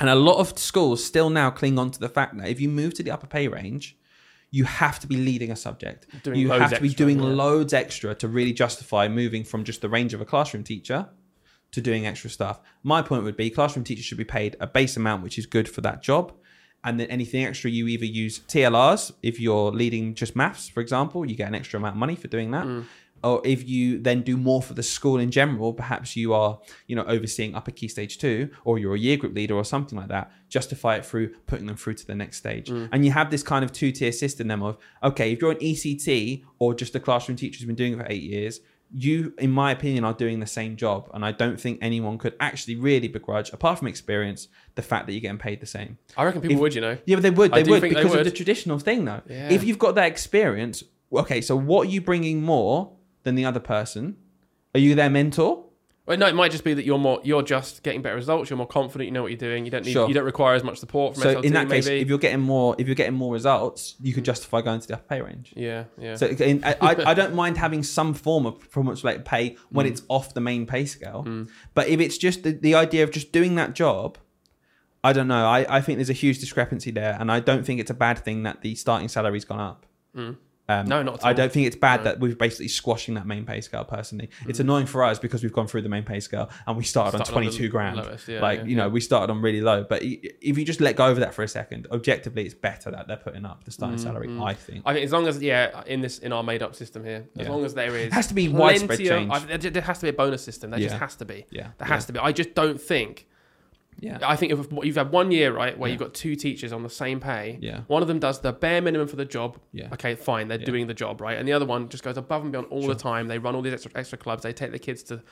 and a lot of schools still now cling on to the fact that if you move to the upper pay range you have to be leading a subject Doing you have to be extra, doing yeah. loads extra to really justify moving from just the range of a classroom teacher to doing extra stuff my point would be classroom teachers should be paid a base amount which is good for that job and then anything extra you either use TLRs if you're leading just maths for example you get an extra amount of money for doing that Mm. or if you then do more for the school in general perhaps you are you know overseeing upper key stage 2 or you're a year group leader or something like that justify it through putting them through to the next stage Mm. and you have this kind of two tier system then of okay if you're an ECT or just a classroom teacher who's been doing it for 8 years you in my opinion are doing the same job and I don't think anyone could actually really begrudge apart from experience the fact that you're getting paid the same I reckon people if- would, you know. yeah, but they would. I They do would think they because of the traditional thing, though. Yeah. If you've got that experience, okay. So what are you bringing more than the other person? Are you their mentor? Well, no, it might just be that you're more, you're just getting better results. You're more confident. You know what you're doing. You don't need, Sure. you don't require as much support from so SLT. in that case, maybe. if you're getting more, if you're getting more results, you could mm. justify going to the upper pay range. yeah, yeah. So in, I, I don't mind having some form of performance related pay when mm. it's off the main pay scale. Mm. But if it's just the, the idea of just doing that job, I don't know. I, I think there's a huge discrepancy there, and I don't think it's a bad thing that the starting salary's gone up. Um, No, not at I don't think it's bad No. that we're basically squashing that main pay scale. Personally, it's mm. annoying for us because we've gone through the main pay scale and we started, Started on on 22 grand. lowest, yeah, like yeah, you know, yeah. we started on really low. But if you just let go of that for a second, objectively, it's better that they're putting up the starting mm, salary. Mm. I think. I think as long as yeah, in this in our made up system here, as long as there is It has to be widespread of- change. I, there, there has to be a bonus system. There just has to be. Yeah. There has to be. I just don't think. Yeah. I think if you've had one year right where Yeah. you've got two teachers on the same pay, Yeah. one of them does the bare minimum for the job. Yeah. Okay, fine, they're Yeah. doing the job right, and the other one just goes above and beyond all Sure. the time. They run all these extra extra clubs. They take the kids to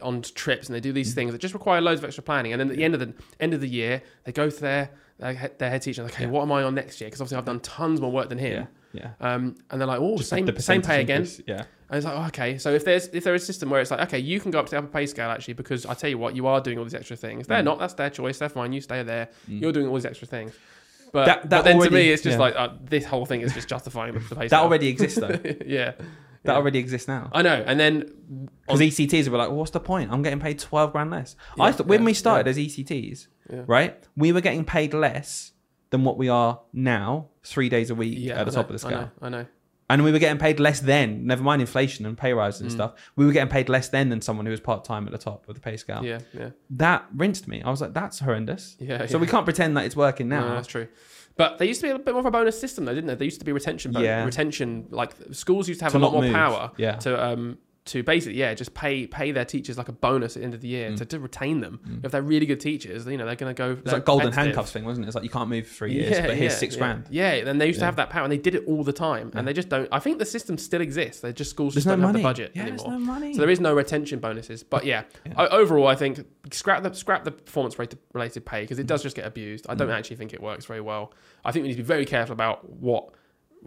on trips and they do these mm. things that just require loads of extra planning. And then at the end of the end of the year, they go to their their head, teacher. Okay, Yeah. what am I on next year? Because obviously I've done tons more work than him. Yeah. Yeah. Um, and they're like, oh, Just same the same pay again. increase. Yeah. And it's like, oh, okay. So if there's if there is a system where it's like, okay, you can go up to the upper pay scale actually because I tell you what, you are doing all these extra things. Mm. They're not. That's their choice. They're fine. You stay there. You're doing all these extra things. But, That- but that then to me, it's just yeah. like uh, this whole thing is just justifying the, the pay That already exists though. yeah. That Yeah. already exists now. I know. And then Because ECTs were like, well, what's the point? I'm getting paid 12 grand less. I Yeah, thought when yeah, we started as ECTs, right, we were getting paid less than what we are now, three days a week at the I top of the I scale. know. I know. And we were getting paid less then, never mind inflation and pay rises Mm. and stuff. We were getting paid less then than someone who was part time at the top of the pay scale. Yeah. Yeah. That rinsed me. I was like, that's horrendous. Yeah. So we can't pretend that it's working No, now. that's true. But there used to be a bit more of a bonus system, though, didn't there? There used to be retention, bon- Yeah. retention. Like schools used to have To a lot not more move. power Yeah. to um to basically yeah just pay pay their teachers like a bonus at the end of the Mm. year to, to retain them. If they're really good teachers, you know they're going to go. It's like golden handcuffs thing, wasn't it? It's like you can't move for three years, but here's six yeah. grand. Yeah, then they used to have that power, and they did it all the time, Yeah. and they just don't. I think the system still exists. They just schools There's just no don't money. have the budget yeah, anymore. there's no money. So there is no retention bonuses. But yeah, Yeah. o- overall, I think scrap the scrap the performance related related pay because it Mm. does just get abused. I don't actually think it works very well. I think we need to be very careful about what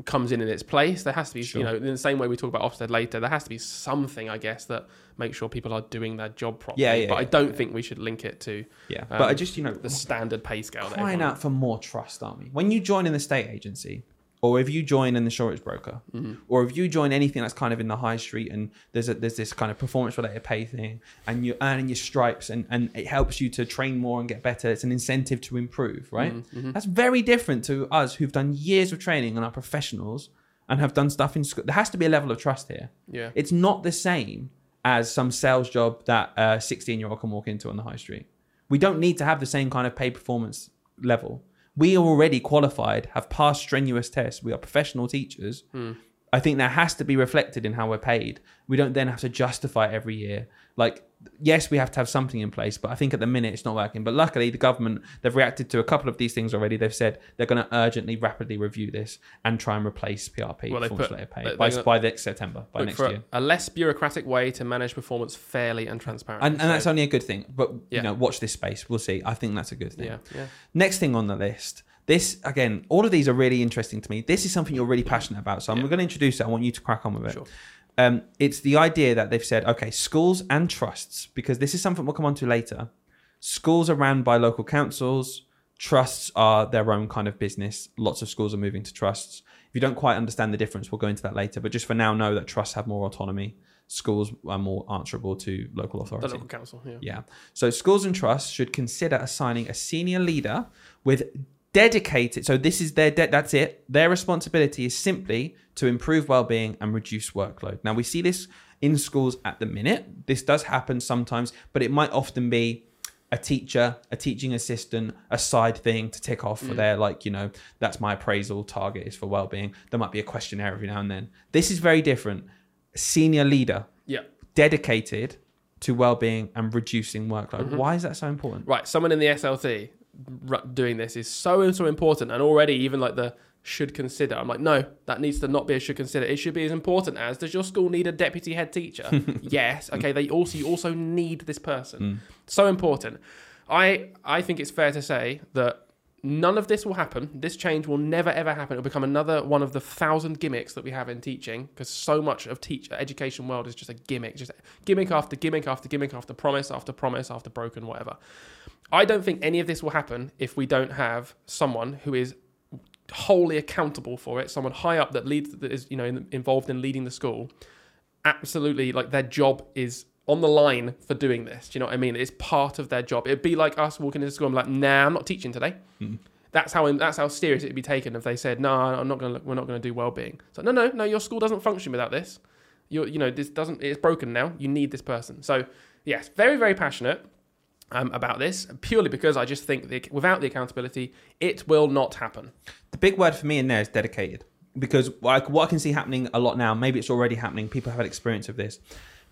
comes in in its place. There has to be, Sure. you know, in the same way we talk about Ofsted later, there has to be something, I guess, that makes sure people are doing their job properly. Yeah, yeah, but I don't yeah. think we should link it to yeah, um, but I just you know the standard pay scale. Crying everyone- out for more trust, aren't we? When you join an estate agency, or if you join an insurance broker, Mm-hmm. or if you join anything that's kind of in the high street and there's a, there's this kind of performance related pay thing, and you're earning your stripes and, and it helps you to train more and get better. It's an incentive to improve, right? Mm-hmm. That's very different to us who've done years of training and are professionals and have done stuff in school. There has to be a level of trust here. Yeah. It's not the same as some sales job that a 16 year old can walk into on the high street. We don't need to have the same kind of pay performance level. We are already qualified, have passed strenuous tests. We are professional teachers. Hmm. I think that has to be reflected in how we're paid. We don't then have to justify every year. Like, yes, we have to have something in place, but I think at the minute it's not working. But luckily, the government they've reacted to a couple of these things already. They've said they're going to urgently, rapidly review this and try and replace PRP Well, performance put- pay by, by next September, by next year. a, a less bureaucratic way to manage performance fairly and transparently. And, and that's only a good thing. But Yeah. you know, watch this space. We'll see. I think that's a good thing. yeah, yeah. Next thing on the list. This again, all of these are really interesting to me. This is something you're really passionate about, so I'm going to introduce it. I want you to crack on with it. Sure. Um, it's the idea that they've said, okay, schools and trusts, because this is something we'll come on to later. Schools are run by local councils. Trusts are their own kind of business. Lots of schools are moving to trusts. If you don't quite understand the difference, we'll go into that later. But just for now, know that trusts have more autonomy. Schools are more answerable to local The local council. Yeah. Yeah. So schools and trusts should consider assigning a senior leader with dedicated. So this is their de- that's it. Their responsibility is simply to improve well-being and reduce workload. Now we see this in schools at the minute. This does happen sometimes, but it might often be a teacher, a teaching assistant, a side thing to tick off for their like, you know, that's my appraisal target is for well-being. There might be a questionnaire every now and then. This is very different. Senior leader Yeah. dedicated to well-being and reducing workload. Mm-hmm. Why is that so important? Right. Someone in the SLT doing this is so so important, and already even like the should consider. I'm like, no, that needs to not be a should consider. It should be as important as does your school need a deputy head teacher? yes. Okay. They also you also need this person. Mm. So important. I I think it's fair to say that none of this will happen. This change will never ever happen. It'll become another one of the thousand gimmicks that we have in teaching because so much of teach education world is just a gimmick, just gimmick after gimmick after gimmick after promise after promise after broken whatever. I don't think any of this will happen if we don't have someone who is wholly accountable for it, someone high up that leads that is you know in, involved in leading the school. Absolutely, like their job is on the line for doing this. Do you know what I mean? It's part of their job. It'd be like us walking into school and be like, "Nah, I'm not teaching today." That's how that's how serious it'd be taken if they said, "No, I'm not going. to We're not going to do well-being." So no, no, no. Your school doesn't function without this. You you know this doesn't. It's broken now. You need this person. So yes, very very passionate um, about this purely because I just think that without the accountability, it will not happen. The big word for me in there is dedicated because like what I can see happening a lot now, maybe it's already happening. People have had experience of this.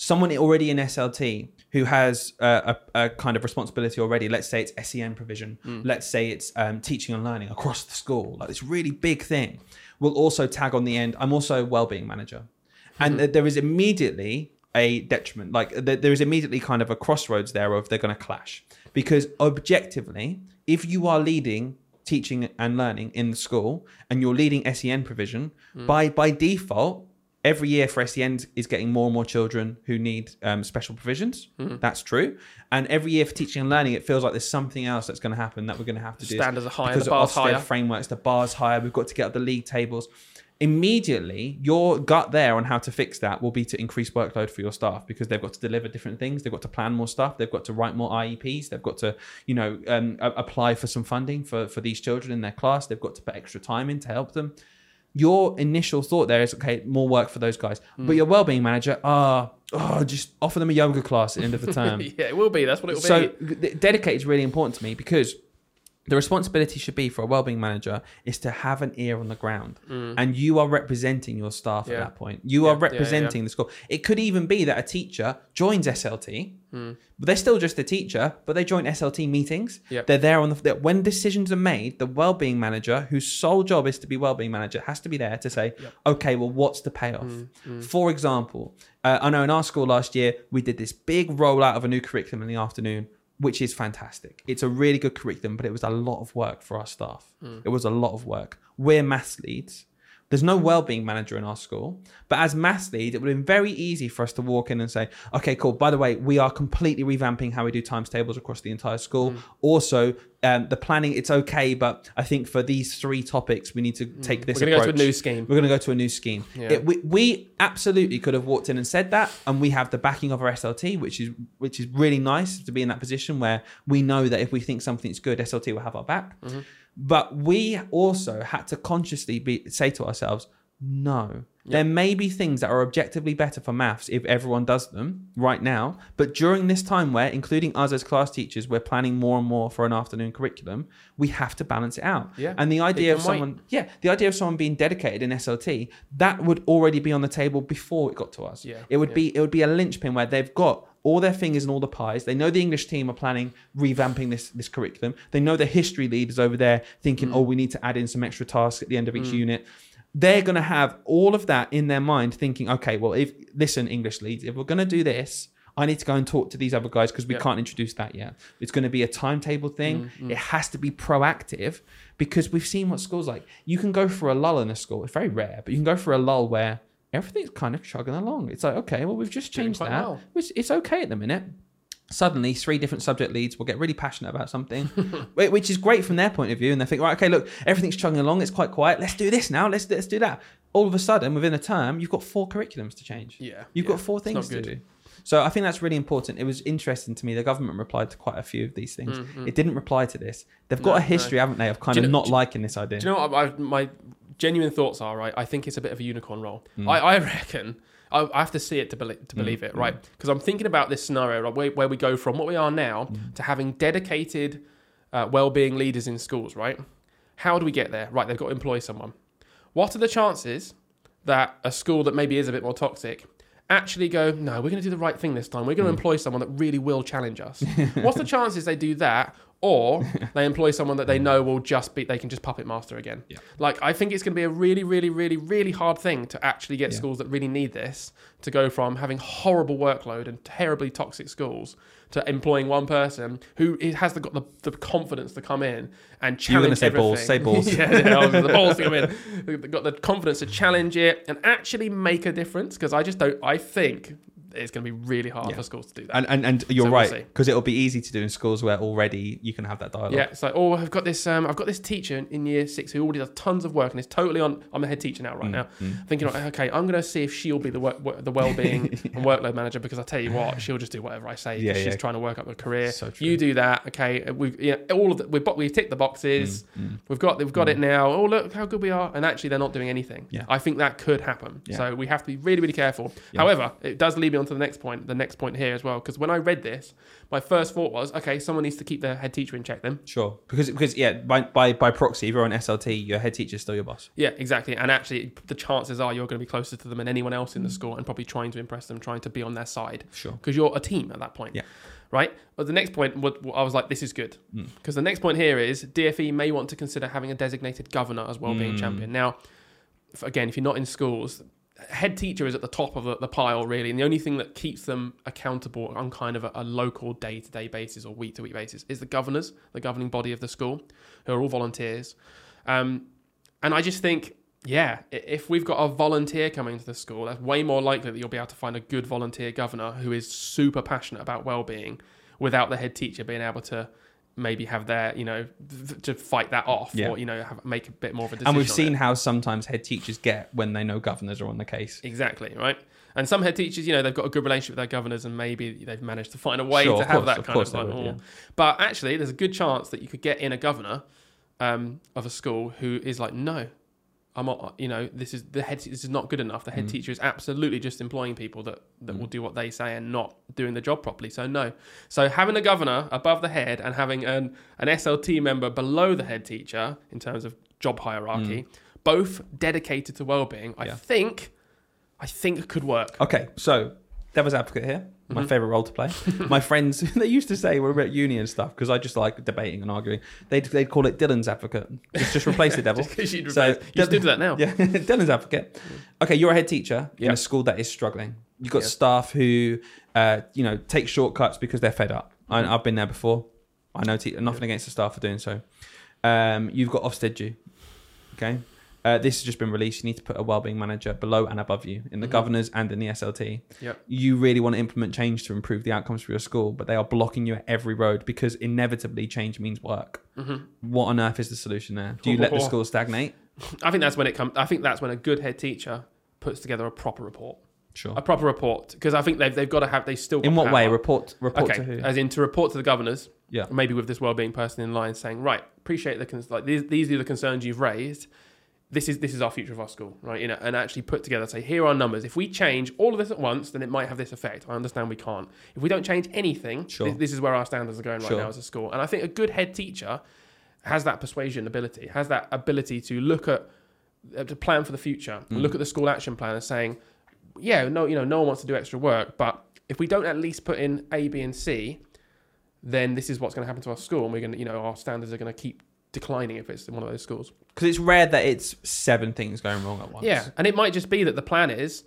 Someone already in SLT who has uh, a, a kind of responsibility already. Let's say it's SEN provision. Let's say it's um, teaching and learning across the school. Like this really big thing. Will also tag on the end. I'm also a well-being manager, and th- there is immediately a detriment. Like there is immediately kind of a crossroads there of they're going to clash because objectively, if you are leading teaching and learning in the school and you're leading SEN provision, by by default, every year for SEN is getting more and more children who need um, special provisions. That's true. And every year for teaching and learning, it feels like there's something else that's going to happen that we're going to have to do. Standards are higher, because the bar's higher. frameworks, the bar's higher. We've got to get up the league tables. Immediately, your gut there on how to fix that will be to increase workload for your staff because they've got to deliver different things. They've got to plan more stuff. They've got to write more IEPs. They've got to, you know, um, apply for some funding for for these children in their class. They've got to put extra time in to help them. Your initial thought there is okay, more work for those guys. Hmm. But your well-being manager, ah, oh, just offer them a yoga class at the end of the term. yeah, it will be. That's what it will So be. So dedicated is really important to me because the responsibility should be for a wellbeing manager is to have an ear on the ground. And you are representing your staff at Mm. That point. You Yeah, are yeah, yeah, representing the school. It could even be that a teacher joins slt Mm. but they're still just a teacher but they join slt meetings. Yep. they're there on the that when decisions are made the wellbeing manager whose sole job is to be wellbeing manager has to be there to say okay well what's the payoff? Mm, for example uh, i know in our school last year we did this big rollout of a new curriculum in the afternoon which is fantastic. It's a really good curriculum, but it was a lot of work for our staff. Hmm. It was a lot of work. We're maths leads. There's no well-being manager in our school, but as maths lead, it would have been very easy for us to walk in and say, "Okay, cool. By the way, we are completely revamping how we do times tables across the entire school. Also, um, the planning it's okay, but I think for these three topics, we need to take this We're going to go to a new scheme. We're going to go to a new scheme. Yeah. It- we, we absolutely could have walked in and said that, and we have the backing of our SLT, which is which is really nice to be in that position where we know that if we think something's good, SLT will have our back. Mm-hmm. But we also had to consciously be say to ourselves, no, There may be things that are objectively better for maths if everyone does them right now, but during this time where, including us as class teachers, we're planning more and more for an afternoon curriculum, we have to balance it out. Yeah. And the idea of can wait. someone, yeah, the idea of someone being dedicated in SLT, that would already be on the table before it got to us. Yeah, It would yeah. be it would be a linchpin where they've got all their fingers and all the pies. They know the English team are planning revamping this this curriculum. They know the history lead is over there thinking, Mm. oh, we need to add in some extra tasks at the end of each unit. They're going to have all of that in their mind, thinking, okay, well, if listen, English leads, if we're going to do this, I need to go and talk to these other guys because we Yeah. can't introduce that yet. It's going to be a timetable thing. Mm, It has to be proactive because we've seen what schools like. You can go for a lull in a school. It's very rare, but you can go for a lull where everything's kind of chugging along. It's like, okay, well, we've just changed that. well. It's, it's okay at the minute. Suddenly, three different subject leads will get really passionate about something, which is great from their point of view. And they think, right, okay, look, everything's chugging along. It's quite quiet. Let's do this now. Let's let's do that. All of a sudden, within a term, you've got four curriculums to change. Yeah. You've yeah. got four things to do. So I think that's really important. It was interesting to me. The government replied to quite a few of these things. It didn't reply to this. They've got No, a history, haven't they, of kind of know- not do- liking this idea. Do you know what I, I, my genuine thoughts are? Right, I think it's a bit of a unicorn role. Mm. I, I reckon I, I have to see it to believe to believe it, right? Because I'm thinking about this scenario right, where, where we go from what we are now Mm. to having dedicated uh, well-being leaders in schools. Right? How do we get there? Right, they've got to employ someone. What are the chances that a school that maybe is a bit more toxic actually go, no, we're going to do the right thing this time. We're going to employ someone that really will challenge us. What's the chances they do that? Or they employ someone that they know will just be, they can just puppet master again. Yeah. Like, I think it's going to be a really, really, really, really hard thing to actually get Yeah. schools that really need this to go from having horrible workload and terribly toxic schools to employing one person who has the, got the, the confidence to come in and You were gonna say balls, say balls. yeah, yeah, the balls to come in. They've got the confidence to challenge it and actually make a difference because I just don't, I think it's going to be really hard Yeah. for schools to do that. And, and, and you're So we'll right because it'll be easy to do in schools where already you can have that dialogue. Yeah, it's like, oh, I've got this, um, I've got this teacher in- year six who already does tons of work and is totally on. I'm a head teacher now, right Mm, now, mm. thinking, okay, I'm going to see if she'll be the work, the well-being and workload manager because I tell you what, she'll just do whatever I say. Yeah, she's yeah. trying to work up her career. So true. you do that, okay? Uh, we've you know, all of the, we've, we've ticked the boxes. Mm, mm. We've got we've got it now. Oh look how good we are, and actually they're not doing anything. Yeah. I think that could happen. Yeah. So we have to be really really careful. Yeah. However, it does lead me on to the next point. The next point here as well, because when I read this, my first thought was, okay, someone needs to keep their head teacher in check then. Sure. Because because yeah, by by by proxy, if you're on SLT, your head teacher is still your boss. Yeah, exactly. And actually, the chances are you're going to be closer to them than anyone else in the school, and probably trying to impress them, trying to be on their side, Sure. because you're a team at that point. Yeah. Right. But the next point, I was like, this is good, Mm. because the next point here is DFE may want to consider having a designated governor as well-being Mm. champion. Now, again, if you're not in schools, head teacher is at the top of the, the pile really, and the only thing that keeps them accountable on kind of a, a local day-to-day basis or week-to-week basis is the governors, the governing body of the school, who are all volunteers. Um, and I just think, yeah, if we've got a volunteer coming to the school, that's way more likely that you'll be able to find a good volunteer governor who is super passionate about well-being, without the head teacher being able to maybe have their, you know, th- to fight that off Yeah. or you know have, make a bit more of a decision. And we've seen it. how sometimes head teachers get when they know governors are on the case. exactly right. And some head teachers, you know, they've got a good relationship with their governors, and maybe they've managed to find a way Sure, to have course, that of kind of. Like, would, yeah. But actually, there's a good chance that you could get in a governor um, of a school who is like, no, I'm not. You know, this is the head. This is not good enough. The head Mm. teacher is absolutely just employing people that that will do what they say and not doing the job properly. So no. So having a governor above the head and having an an SLT member below the head teacher in terms of job hierarchy, both dedicated to well-being, I Mm. Think, I think could work. Okay, so devil's advocate here, my Mhm. favorite role to play. my friends, they used to say when we were at uni and stuff because I just like debating and arguing. They'd they'd call it Dylan's advocate. Just just replace the devil. Just you'd So, replace- you still do that now. Yeah, Dylan's advocate. Okay, you're a head teacher in a school that is struggling. You've got Yeah. staff who, uh, you know, take shortcuts because they're fed up. I, I've been there before. I know te- nothing against the staff for doing so. Um, you've got Ofsted due. Okay. Uh, this has just been released. You need to put a wellbeing manager below and above you in the Mhm. governors and in the SLT. Yep. You really want to implement change to improve the outcomes for your school, but they are blocking you at every road because inevitably change means work. hmm What on earth is the solution there? Do you let the school stagnate? I think that's when it comes. I think that's when a good head teacher puts together a proper report. Sure. A proper report because I think they've they've got to have they still. In what way? Report report okay, to who? as in to report to the governors, Yeah. maybe with this well-being person in line saying, right, appreciate the cons- like these these are the concerns you've raised. This is this is our future of our school, right? You know, and actually put together, say, here are our numbers. If we change all of this at once, then it might have this effect. I understand we can't. If we don't change anything, Sure. this, this is where our standards are going right Sure. now as a school. And I think a good head teacher has that persuasion ability, has that ability to look at uh, to plan for the future, Mm. look at the school action plan and saying, yeah, no, you know, no one wants to do extra work, but if we don't at least put in A, B, and C, then this is what's going to happen to our school, and we're going to, you know, our standards are going to keep declining if it's in one of those schools. Because it's rare that it's seven things going wrong at once. Yeah, and it might just be that the plan is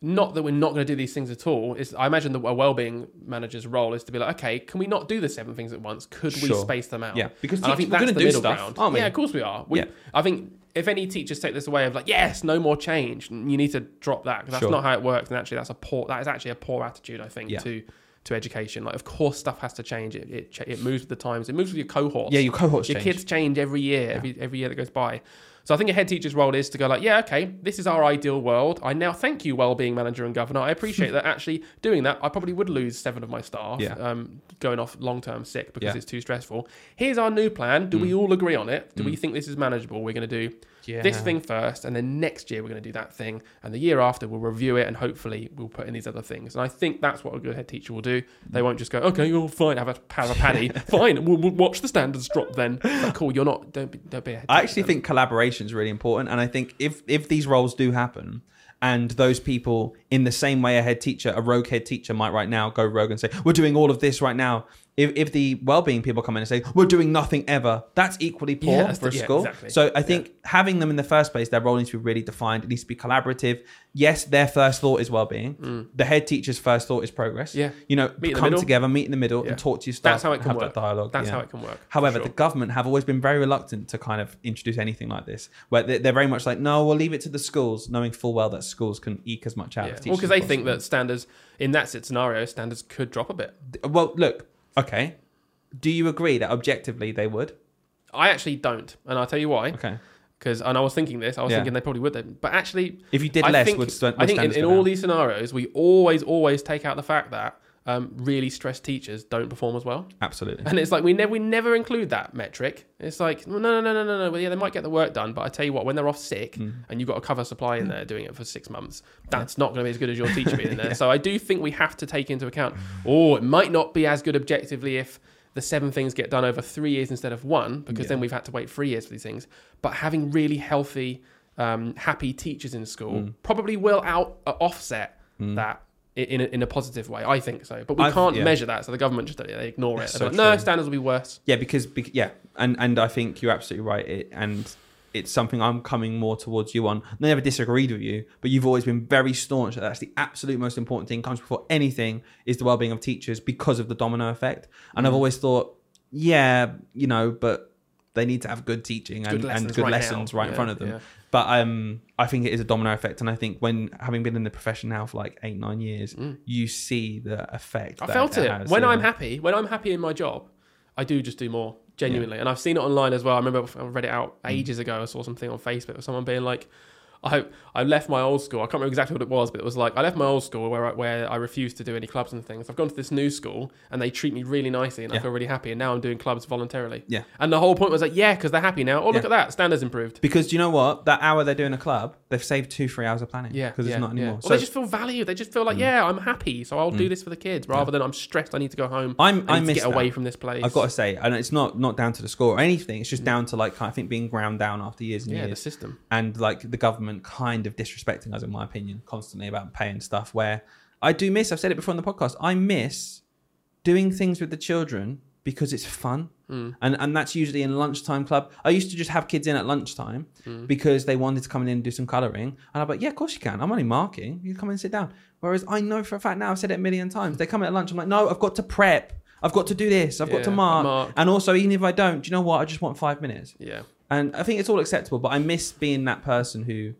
not that we're not going to do these things at all. Is I imagine that a well-being manager's role is to be like, okay, can we not do the seven things at once? Could we Sure. space them out? Yeah, because I think we're that's gonna the do middle stuff, ground. aren't we? Yeah, of course we are. We, Yeah. I think if any teachers take this away of like, yes, no more change, you need to drop that 'cause that's Sure. not how it works. And actually, that's a poor. That is actually a poor attitude, I think, Yeah. to to education. Like, of course, stuff has to change. It it, it moves with the times. It moves with your cohorts. Yeah, your cohorts Your change. kids change every year, every every year that goes by. So I think a head teacher's role is to go like, yeah, okay, this is our ideal world. I now thank you, well-being manager and governor. I appreciate that. Actually, doing that, I probably would lose seven of my staff Yeah. um, going off long-term sick because Yeah. Mm. it's too stressful. Here's our new plan. Do we all agree on it? Do we think this is manageable? We're going to do This thing first, and then next year we're going to do that thing, and the year after we'll review it, and hopefully we'll put in these other things. And I think that's what a good head teacher will do. They won't just go, okay, you're fine, have a have a paddy, fine, we'll, we'll watch the standards drop. Then, like, cool, you're not. Don't be, don't be a head I actually then. think collaboration is really important, and I think if if these roles do happen, and those people, in the same way a head teacher, a rogue head teacher might right now go rogue and say, "We're doing all of this right now." If, if the well-being people come in and say we're doing nothing ever, that's equally poor Yeah, that's for a the- yeah, school. exactly. So I think having them in the first place, their role needs to be really defined. It needs to be collaborative. Yes, their first thought is well-being. The head teacher's first thought is progress. Mm. Yeah. you know, Meet come together, meet in the middle, Yeah. and talk to your staff. That's how it can have work. that dialogue. That's yeah. how it can work. However, sure. the government have always been very reluctant to kind of introduce anything like this, where they're, very much like, no, we'll leave it to the schools, knowing full well that schools can eke as much out yeah. of well, because they as think that standards in that scenario, standards could drop a bit. Well, look, okay. Do you agree that objectively they would? I actually don't, and I'll tell you why. Okay. Because and I was thinking this, I was Yeah. thinking they probably would, then. but actually, If you did I less, think, would, st- I think in, standards in go all down? these scenarios, we always, always take out the fact that um, really stressed teachers don't perform as well. Absolutely. And it's like we never we never include that metric. It's like no no no no no no. Well, yeah, they might get the work done, but I tell you what, when they're off sick Hmm. and you've got a cover supply in there doing it for six months, that's not going to be as good as your teacher being in there. So I do think we have to take into account. Oh, it might not be as good objectively if the seven things get done over three years instead of one, because Yeah. then we've had to wait three years for these things. But having really healthy, um, happy teachers in school Hmm. probably will out uh, offset that. In a, in a positive way, I think so, but we I've- can't yeah. measure that, so the government just they ignore it. so like, no, standards will be worse. Yeah, because, bec yeah, and and I think you're absolutely right. It, and it's something I'm coming more towards you on. I never disagreed with you, but you've always been very staunch that that's the absolute most important thing. Comes before anything is the well-being of teachers because of the domino effect. And Mm. I've always thought, yeah, you know, but they need to have good teaching and Good and lessons good right lessons right in front of them. yeah. But um, I think it is a domino effect, and I think when having been in the profession now for like eight nine years, you see the effect. Mm. I felt it has, when yeah. I'm happy. When I'm happy in my job, I do just do more genuinely, and I've seen it online as well. I remember I read it out Mm. ages ago. I saw something on Facebook of someone being like. I I left my old school. I can't remember exactly what it was, but it was like I left my old school where I, where I refused to do any clubs and things. I've gone to this new school and they treat me really nicely and I feel really happy. And now I'm doing clubs voluntarily. Yeah. And the whole point was like, yeah, because they're happy now. Oh, look Yeah. at that, standards improved. Because do you know what? That hour they're doing a club, they've saved two, three hours of planning. Yeah, Because yeah, it's not yeah. anymore. Well, So they just feel valued. They just feel like, mm. yeah, I'm happy, so I'll do mm. this for the kids, rather than I'm stressed. I need to go home. I'm, I I miss get away from this place. I've got to say, and it's not not down to the score or anything. It's just mm. down to like I think being ground down after years and yeah, the years, system. and like the government kind of disrespecting us, in my opinion, constantly about paying stuff. Where I do miss. I've said it before on the podcast. I miss doing things with the children because it's fun. Hmm. And and that's usually in lunchtime club. I used to just have kids in at lunchtime Hmm. because they wanted to come in and do some colouring. And I'm like, yeah, of course you can. I'm only marking. You come and sit down. Whereas I know for a fact now, I've said it a million times. They come in at lunch. I'm like, no, I've got to prep. I've got to do this. I've got to mark. mark. And also, even if I don't, do you know what? I just want five minutes. Yeah. And I think it's all acceptable. But I miss being that person who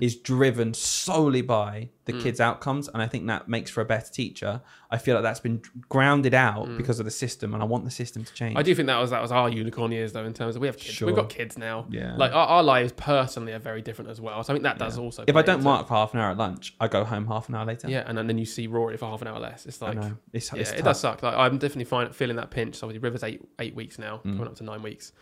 is Hmm. driven solely by the kids' outcomes. And I think that makes for a better teacher. I feel like that's been grounded out because of the system. And I want the system to change. Hmm. I do think that was that was our unicorn years though in terms of we have kids. Sure. We've got kids now. Yeah. Like our, our lives personally are very different as well. So I think that does also. If I don't mark for half an hour at lunch, I go home half an hour later. Yeah, and then, then you see Rory for half an hour less. It's like. It's, yeah, it's it does suck. Like I'm definitely fine, feeling that pinch. So obviously River's eight eight weeks now, Mm. going up to nine weeks,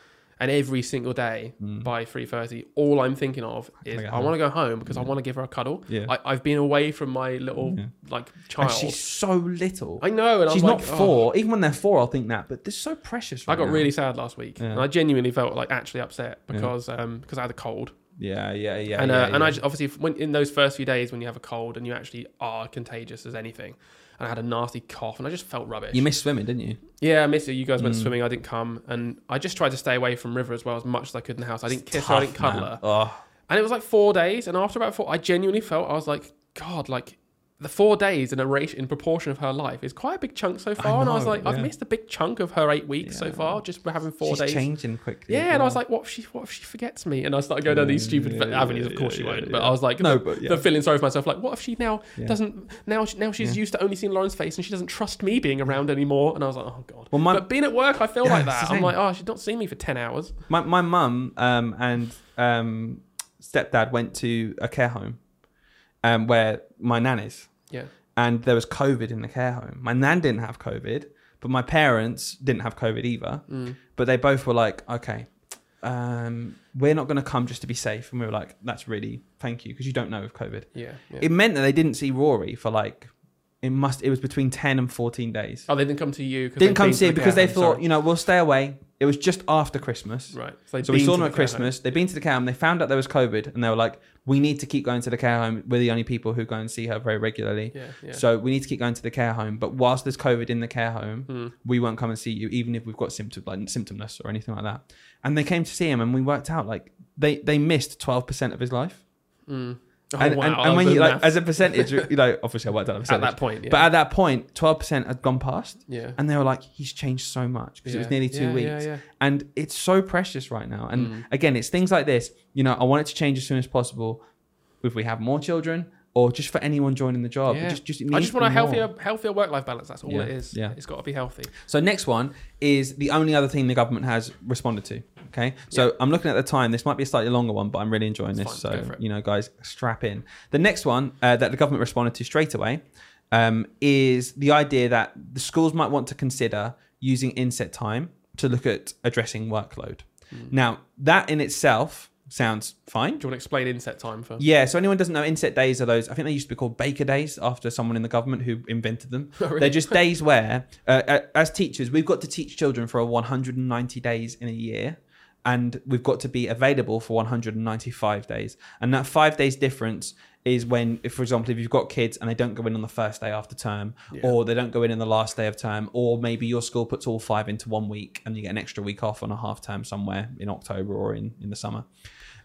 And every single day by three thirty, all I'm thinking of is I want to go home because I want to give her a cuddle. Yeah. I, I've been away from my little like child. And she's so little. I know, and she's not like, oh. four. Even when they're four, I'll think that. But they're so precious. I got now. really sad last week, Yeah. and I genuinely felt like actually upset because um because I had a cold, Yeah, yeah, yeah. and yeah, uh, and yeah. I just, obviously when in those first few days when you have a cold and you actually are contagious as anything, and I had a nasty cough and I just felt rubbish. you missed swimming, didn't you? yeah, I missed it. You guys Mm. went swimming, I didn't come, and I just tried to stay away from River as well as much as I could in the house. I didn't kiss her, I didn't cuddle man. her, Oh, and it was like four days. And after about four, I genuinely felt I was like, God, like. The four days in a ratio, in proportion of her life is quite a big chunk so far, and I was know, like, I've missed a big chunk of her eight weeks so far, just for having four she's days. changing quickly. Yeah, as and I was like, what if she what if she forgets me? And I started going down these stupid Yeah, yeah, avenues. Of yeah, course she won't. yeah. But I was like, No, the, but yeah. the feeling sorry for myself. Like, what if she now Yeah. doesn't now she- now she's Yeah. used to only seeing Lauren's face and she doesn't trust me being around anymore? And I was like, oh god. Well, my- but being at work, I feel Yeah, like that. I'm like, oh, she's not seen me for ten hours. my my mum um, and um, stepdad went to a care home um, where my nan is, Yeah, and there was COVID in the care home. My nan didn't have COVID, but my parents didn't have COVID either. Mm. But they both were like, okay, um, we're not going to come just to be safe, and we were like, that's really thank you because you don't know of COVID. yeah, yeah. It meant that they didn't see Rory for like it must it was between ten and fourteen days. oh, they didn't come to you. didn't come to see it because they thought, sorry. you know, we'll stay away. It was just after Christmas. right. So, So we saw them at care Christmas. They'd been to the care home. They found out there was COVID, and they were like, "We need to keep going to the care home. We're the only people who go and see her very regularly. Yeah, yeah. So we need to keep going to the care home. But whilst there's COVID in the care home, Mm. we won't come and see you, even if we've got symptom like symptomless or anything like that." And they came to see him, and we worked out like they they missed twelve percent of his life. Mm. Oh, and, wow, and, and when you like as a percentage, you know, obviously I worked out a at that point, yeah. But at that point, twelve percent had gone past, yeah. and they were like, "He's changed so much because it was nearly two Yeah, weeks." Yeah, yeah. and it's so precious right now. And Mm. again, it's things like this. You know, I want it to change as soon as possible. If we have more children, or just for anyone joining the job, Yeah. just just I just want a be more. healthier, healthier work-life balance. That's all Yeah, it is. yeah. It's got to be healthy. So next one is the only other thing the government has responded to. Okay, so I'm looking at the time. This might be a slightly longer one, but I'm really enjoying this. fine, So you know, guys, strap in. The next one uh, that the government responded to straight away um, is the idea that the schools might want to consider using inset time to look at addressing workload. Hmm. Now, that in itself sounds fine. Do you want to explain inset time for? Yeah, so anyone doesn't know, inset days are those. I think they used to be called Baker Days after someone in the government who invented them. Oh, really? They're just days where, uh, uh, as teachers, we've got to teach children for 190 days in a year, and we've got to be available for 195 days. And that five days difference is when, if, for example, if you've got kids and they don't go in on the first day after term, Yeah. or they don't go in on the last day of term, or maybe your school puts all five into one week and you get an extra week off on a half term somewhere in October or in, in the summer.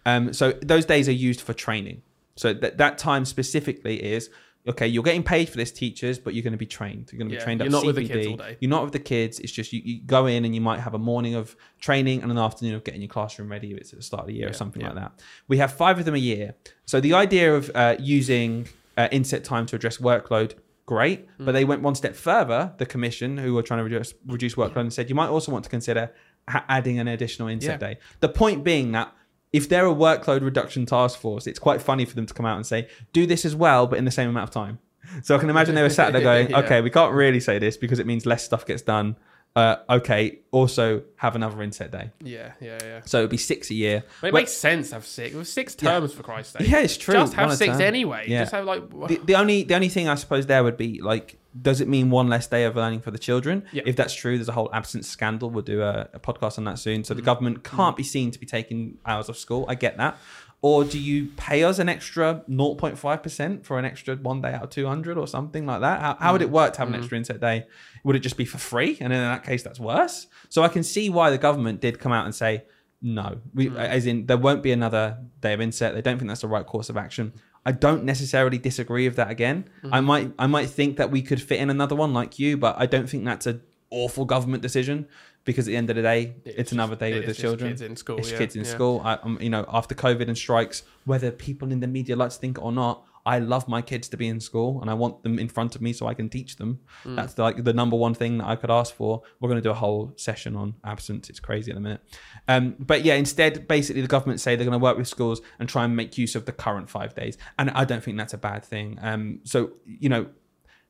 Um, so those days are used for training. So that that time specifically is okay. You're getting paid for this, teachers, but you're going to be trained. You're going to be Yeah, trained you're up not with the kids all day. You're not with the kids. It's just you, you go in and you might have a morning of training and an afternoon of getting your classroom ready if it's at the start of the year or something yeah. like that. We have five of them a year. So the idea of uh, using uh, inset time to address workload. Great, Mm. but they went one step further. The commission, who were trying to reduce, reduce workload, and said you might also want to consider ha- adding an additional inset Yeah. day. The point being that if they're a workload reduction task force, it's quite funny for them to come out and say, do this as well, but in the same amount of time. So I can imagine they were sat there going, Yeah. okay, we can't really say this because it means less stuff gets done. Uh, okay, also have another inset day. Yeah, yeah, yeah. So it'd be six a year. But it Well- makes sense to have six. With six Yeah. terms for Christ's sake. Yeah, it's true. Just have six anyway. Yeah. Just have like. The, the only the only thing I suppose there would be like, does it mean one less day of learning for the children? Yeah. If that's true, there's a whole absence scandal. We'll do a, a podcast on that soon. Mm. So the government can't be seen to be taking hours of school. I get that. Or do you pay us an extra 0.5% for an extra one day out of 200 or something like that? How, how would it work to have an Mm. extra inset day? Would it just be for free? And in that case, that's worse. So I can see why the government did come out and say, no, we, Mm. as in there won't be another day of inset. They don't think that's the right course of action. I don't necessarily disagree with that. Again, Mm-hmm. I might I might think that we could fit in another one like you, but I don't think that's an awful government decision because at the end of the day, It's it's, another day it with the children. Kids in school. It's yeah, kids in yeah. school. I, um, you know, after COVID and strikes, whether people in the media like to think it or not, I love my kids to be in school and I want them in front of me so I can teach them. Mm. That's like the number one thing that I could ask for. We're going to do a whole session on absence. It's crazy at the minute. Um, but yeah, instead, basically, the government say they're going to work with schools and try and make use of the current five days. And I don't think that's a bad thing. Um, so, you know,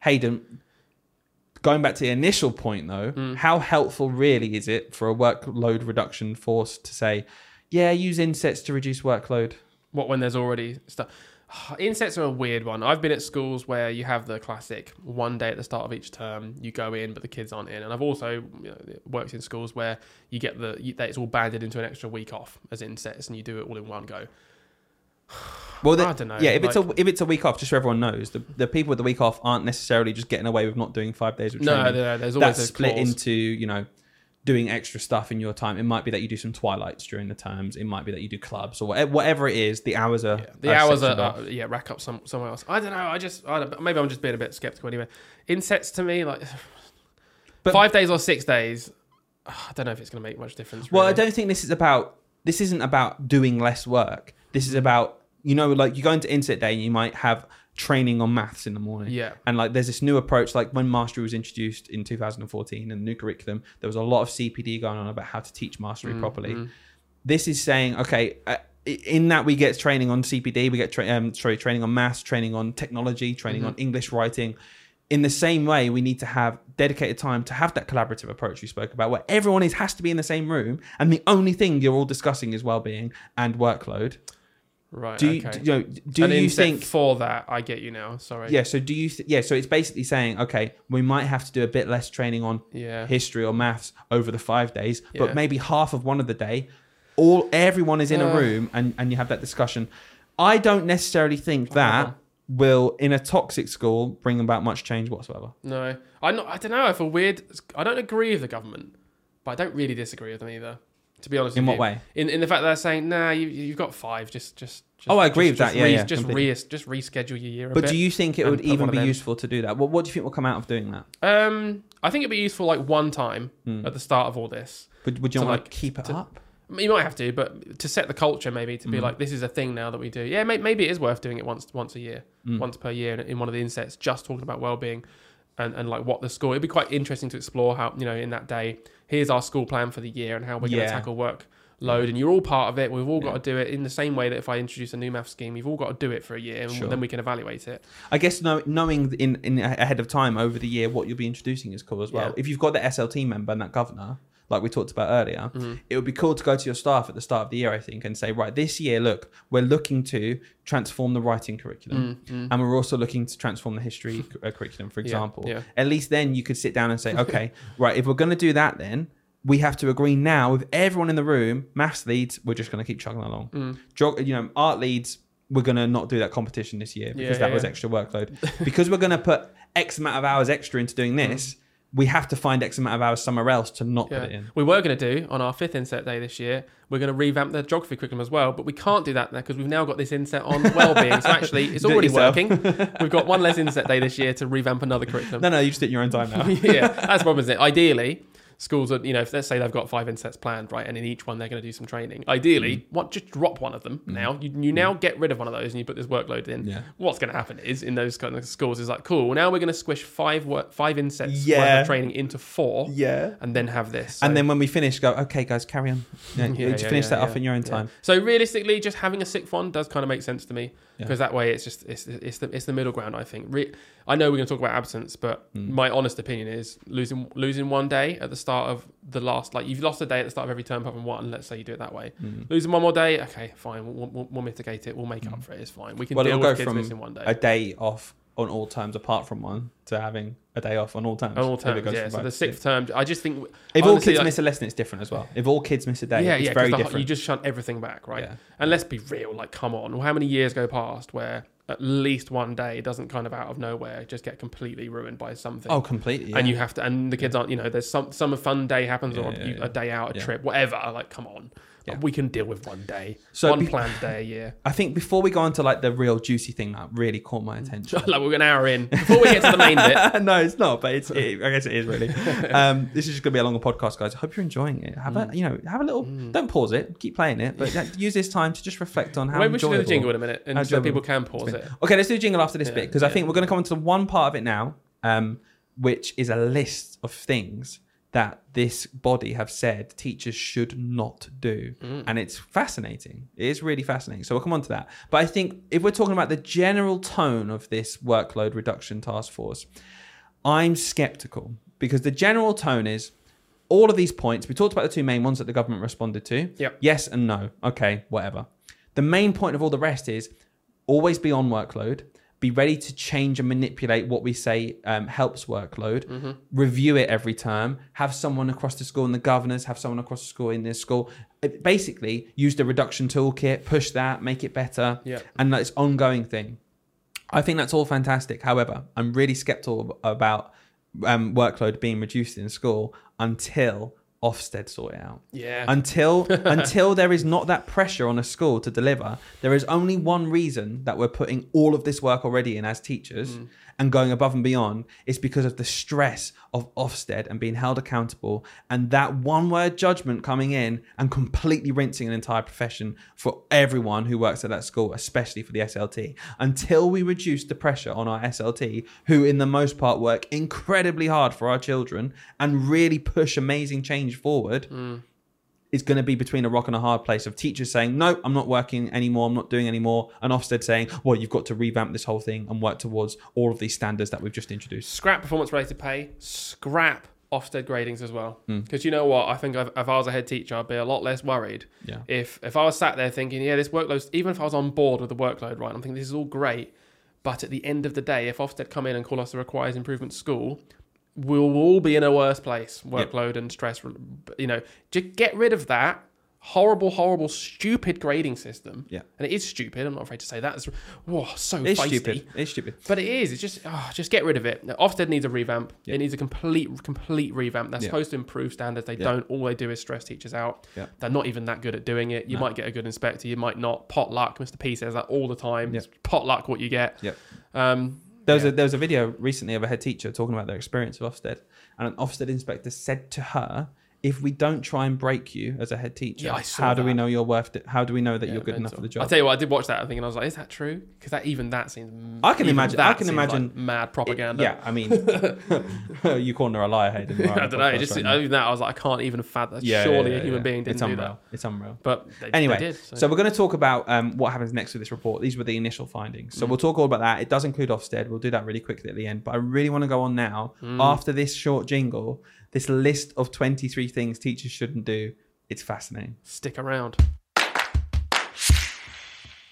Hayden, going back to the initial point though, Mm. how helpful really is it for a workload reduction force to say, yeah, use insets to reduce workload? What when there's already stuff? Insets are a weird one. I've been at schools where you have the classic one day at the start of each term, you go in, but the kids aren't in. And I've also you know, worked in schools where you get the you, that it's all banded into an extra week off as insets, and you do it all in one go. Well, the- I dunno, Yeah, if it's a if it's a week off, just so everyone knows, the, the people with the week off aren't necessarily just getting away with not doing five days of No, training. no, no, there's always That's split clause. into you know doing extra stuff in your time. It might be that you do some twilights during the terms. It might be that you do clubs or whatever, whatever it is. The hours are Yeah, the hours are, off. are yeah rack up some somewhere else. I don't know. I just I don't, maybe I'm just being a bit skeptical anyway. Insets to me like But- five days or six days. I don't know if it's going to make much difference. Well, I don't think this is about. This isn't about doing less work. This is about you know, like you go into inset day and you might have training on maths in the morning. Yeah. And like there's this new approach, like when mastery was introduced in 2014 and the new curriculum, there was a lot of CPD going on about how to teach mastery Mm, properly. This is saying, okay, uh, in that we get training on CPD, we get tra- um, sorry, training on maths, training on technology, training on English writing. In the same way, we need to have dedicated time to have that collaborative approach we spoke about, where everyone is has to be in the same room, and the only thing you're all discussing is well-being and workload. Right. Do you, okay. do, you know, do An you think for that? I get you now. Sorry. yeah, so do you? Th- yeah, so it's basically saying, okay, we might have to do a bit less training on Yeah. history or maths over the five days, Yeah. but maybe half of one of the day, all everyone is in a Uh. room and and you have that discussion. I don't necessarily think that Uh-huh. will, in a toxic school, bring about much change whatsoever. No, I not. I don't know. I feel weird. I don't agree with the government, but I don't really disagree with them either. To be honest, In what you. way? In in the fact that they're saying, nah, you you've got five. Just just. just Oh, I agree just, with just that. Yeah, re- yeah, just completely. re just reschedule your year. A But do you think it would even be useful to do that? What What do you think will come out of doing that? Um, I think it'd be useful like one time Hmm. at the start of all this. Would, would you To, want like, to keep it to- up? You might have to, but to set the culture, maybe to be Mm. like, this is a thing now that we do. Yeah, may- maybe it is worth doing it once once a year, Mm. once per year in, in one of the insets, just talking about well-being and, and like what the school. It'd be quite interesting to explore how you know in that day. Here's our school plan for the year and how we're going Yeah. to tackle work load, and you're all part of it. We've all got Yeah. to do it in the same way that if I introduce a new math scheme, you've all got to do it for a year, and Sure. then we can evaluate it. I guess know, knowing in, in ahead of time over the year what you'll be introducing is cool as well. Yeah. If you've got the SLT member and that governor, like we talked about earlier, Mm-hmm. it would be cool to go to your staff at the start of the year, I think, and say, right, this year, look, we're looking to transform the writing curriculum, and we're also looking to transform the history cu- curriculum, for Mm, Yeah, example. yeah. At least then you could sit down and say, okay, right, if we're going to do that, then we have to agree now with everyone in the room. Maths leads, we're just going to keep chugging along. Mm. Geog- you know, art leads, we're going to not do that competition this year because Yeah, that was extra workload. because we're going to put X amount of hours extra into doing this, we have to find X amount of hours somewhere else to not put it. In. We were going to do on our fifth inset day this year. We're going to revamp the geography curriculum as well, but we can't do that now because we've now got this inset on well-being. so actually, it's Do it already yourself. working. We've got one less inset day this year to revamp another curriculum. No, no, you just do it your own time now. yeah, that's the problem, isn't it? Ideally, schools are, you know, if let's say they've got five insets planned, right, and in each one they're going to do some training. Ideally, Mm. what just drop one of them now. You, you now get rid of one of those and you put this workload in. Yeah. What's going to happen is in those kind of schools is like, cool. Now we're going to squish five work, five insets worth Yeah. of training into four, yeah. and then have this. And then when we finish, go, okay, guys, carry on. Yeah, Yeah, you yeah, finish that off in your own time. So realistically, just having a sixth one does kind of make sense to me Yeah. because that way it's just it's it's the it's the middle ground. I think. Re- I know we're going to talk about absence, but Mm. my honest opinion is losing losing one day at the start of the last like you've lost a day at the start of every term apart from one. Let's say you do it that way. Mm. Losing one more day, okay, fine. We'll, we'll, we'll mitigate it. We'll make up for it. It's fine. We can Well, deal it'll go with kids from missing one day. A day off on all terms apart from one to having a day off on all terms. on all terms, yeah. So the sixth term, I just think If all kids like- miss a lesson, it's different as well. If all kids miss a day, yeah, it's yeah, very the- different. You just shunt everything back, right? Yeah. And let's be real, like, come on. How many years go past where at least one day doesn't kind of out of nowhere just get completely ruined by something? oh, completely. And you have to, and the kids aren't, you know, there's some some fun day happens or Yeah, yeah, you, yeah. a day out, a Yeah. trip, whatever. Like, come on, Yeah. we can deal with one day, So one be- planned day a year. I think before we go on to like the real juicy thing that really caught my attention. like we're an hour in before we get to the main bit. no, it's not, but it's. It, I guess it is really. Um, this is just gonna be a longer podcast, guys. I hope you're enjoying it. Have Mm. a, you know, have a little. Don't pause it. Keep playing it, but like, use this time to just reflect on how Maybe we should do the jingle in a minute, and so people can pause it. Okay, let's do the jingle after this Yeah, bit because I think we're going to come into one part of it now, um, which is a list of things that this body have said teachers should not do, Mm. and it's fascinating. It is really fascinating. So we'll come on to that. But I think if we're talking about the general tone of this workload reduction task force. I'm skeptical because the general tone is all of these points. We talked about the two main ones that the government responded to. Yep. Yes and no. Okay, whatever. The main point of all the rest is always be on workload. Be ready to change and manipulate what we say um, helps workload. Review it every term. Have someone across the school and the governors have someone across the school in this school. It- basically, use the reduction toolkit, push that, make it better, Yeah. and it's ongoing thing. I think that's all fantastic. However, I'm really skeptical about um, workload being reduced in school until Ofsted sort it out. Yeah. Until until there is not that pressure on a school to deliver, there is only one reason that we're putting all of this work already in as teachers Mm. And going above and beyond is because of the stress of Ofsted and being held accountable and that one word judgment coming in and completely rinsing an entire profession for everyone who works at that school, especially for the SLT. Until we reduce the pressure on our SLT, who in the most part work incredibly hard for our children and really push amazing change forward hmm. Is going to be between a rock and a hard place of teachers saying, no, I'm not working anymore, I'm not doing anymore, and Ofsted saying, well, you've got to revamp this whole thing and work towards all of these standards that we've just introduced. scrap performance related pay, scrap Ofsted gradings as well. Hmm. Because you know what? I think if, if I was a head teacher, I'd be a lot less worried. Yeah. If if I was sat there thinking, yeah, this workload, even if I was on board with the workload, right, I'm thinking this is all great. But at the end of the day, if Ofsted come in and call us a requires improvement school, we'll all be in a worse place. Workload and stress, you know, just get rid of that horrible, horrible, stupid grading system. Yeah. And it is stupid. I'm not afraid to say that. It's whoa, so It's feisty. stupid. It's stupid. But it is. It's just oh, just get rid of it. Now, Ofsted needs a revamp. Yeah. It needs a complete complete revamp. They're Yeah. supposed to improve standards. They don't. All they do is stress teachers out. Yeah. They're not even that good at doing it. You No. might get a good inspector. You might not. Pot luck. Mr. P says that all the time. It's pot luck what you get. Yep. Um, There was, Yeah. a, there was a video recently of a head teacher talking about their experience with Ofsted, and an Ofsted inspector said to her, "If we don't try and break you as a head teacher, Yeah, how do we know you're worth it? How do we know that yeah, you're good enough for the job?" I tell you what, I did watch that. I think, and I was like, is that true? Because that even that seems. I can imagine- That I can imagine like mad propaganda. yeah, I mean, you calling her a liar, on I don't know. Just right even that, I was like, I can't even fathom. Yeah, Surely a human being didn't it's do unreal. that. It's unreal. But they, Anyway, they did. so. we're going to talk about um, what happens next with this report. These were the initial findings. Mm. So we'll talk all about that. It does include Ofsted. We'll do that really quickly at the end. But I really want to go on now Mm. after this short jingle. This list of 23 things teachers shouldn't do. It's fascinating. stick around.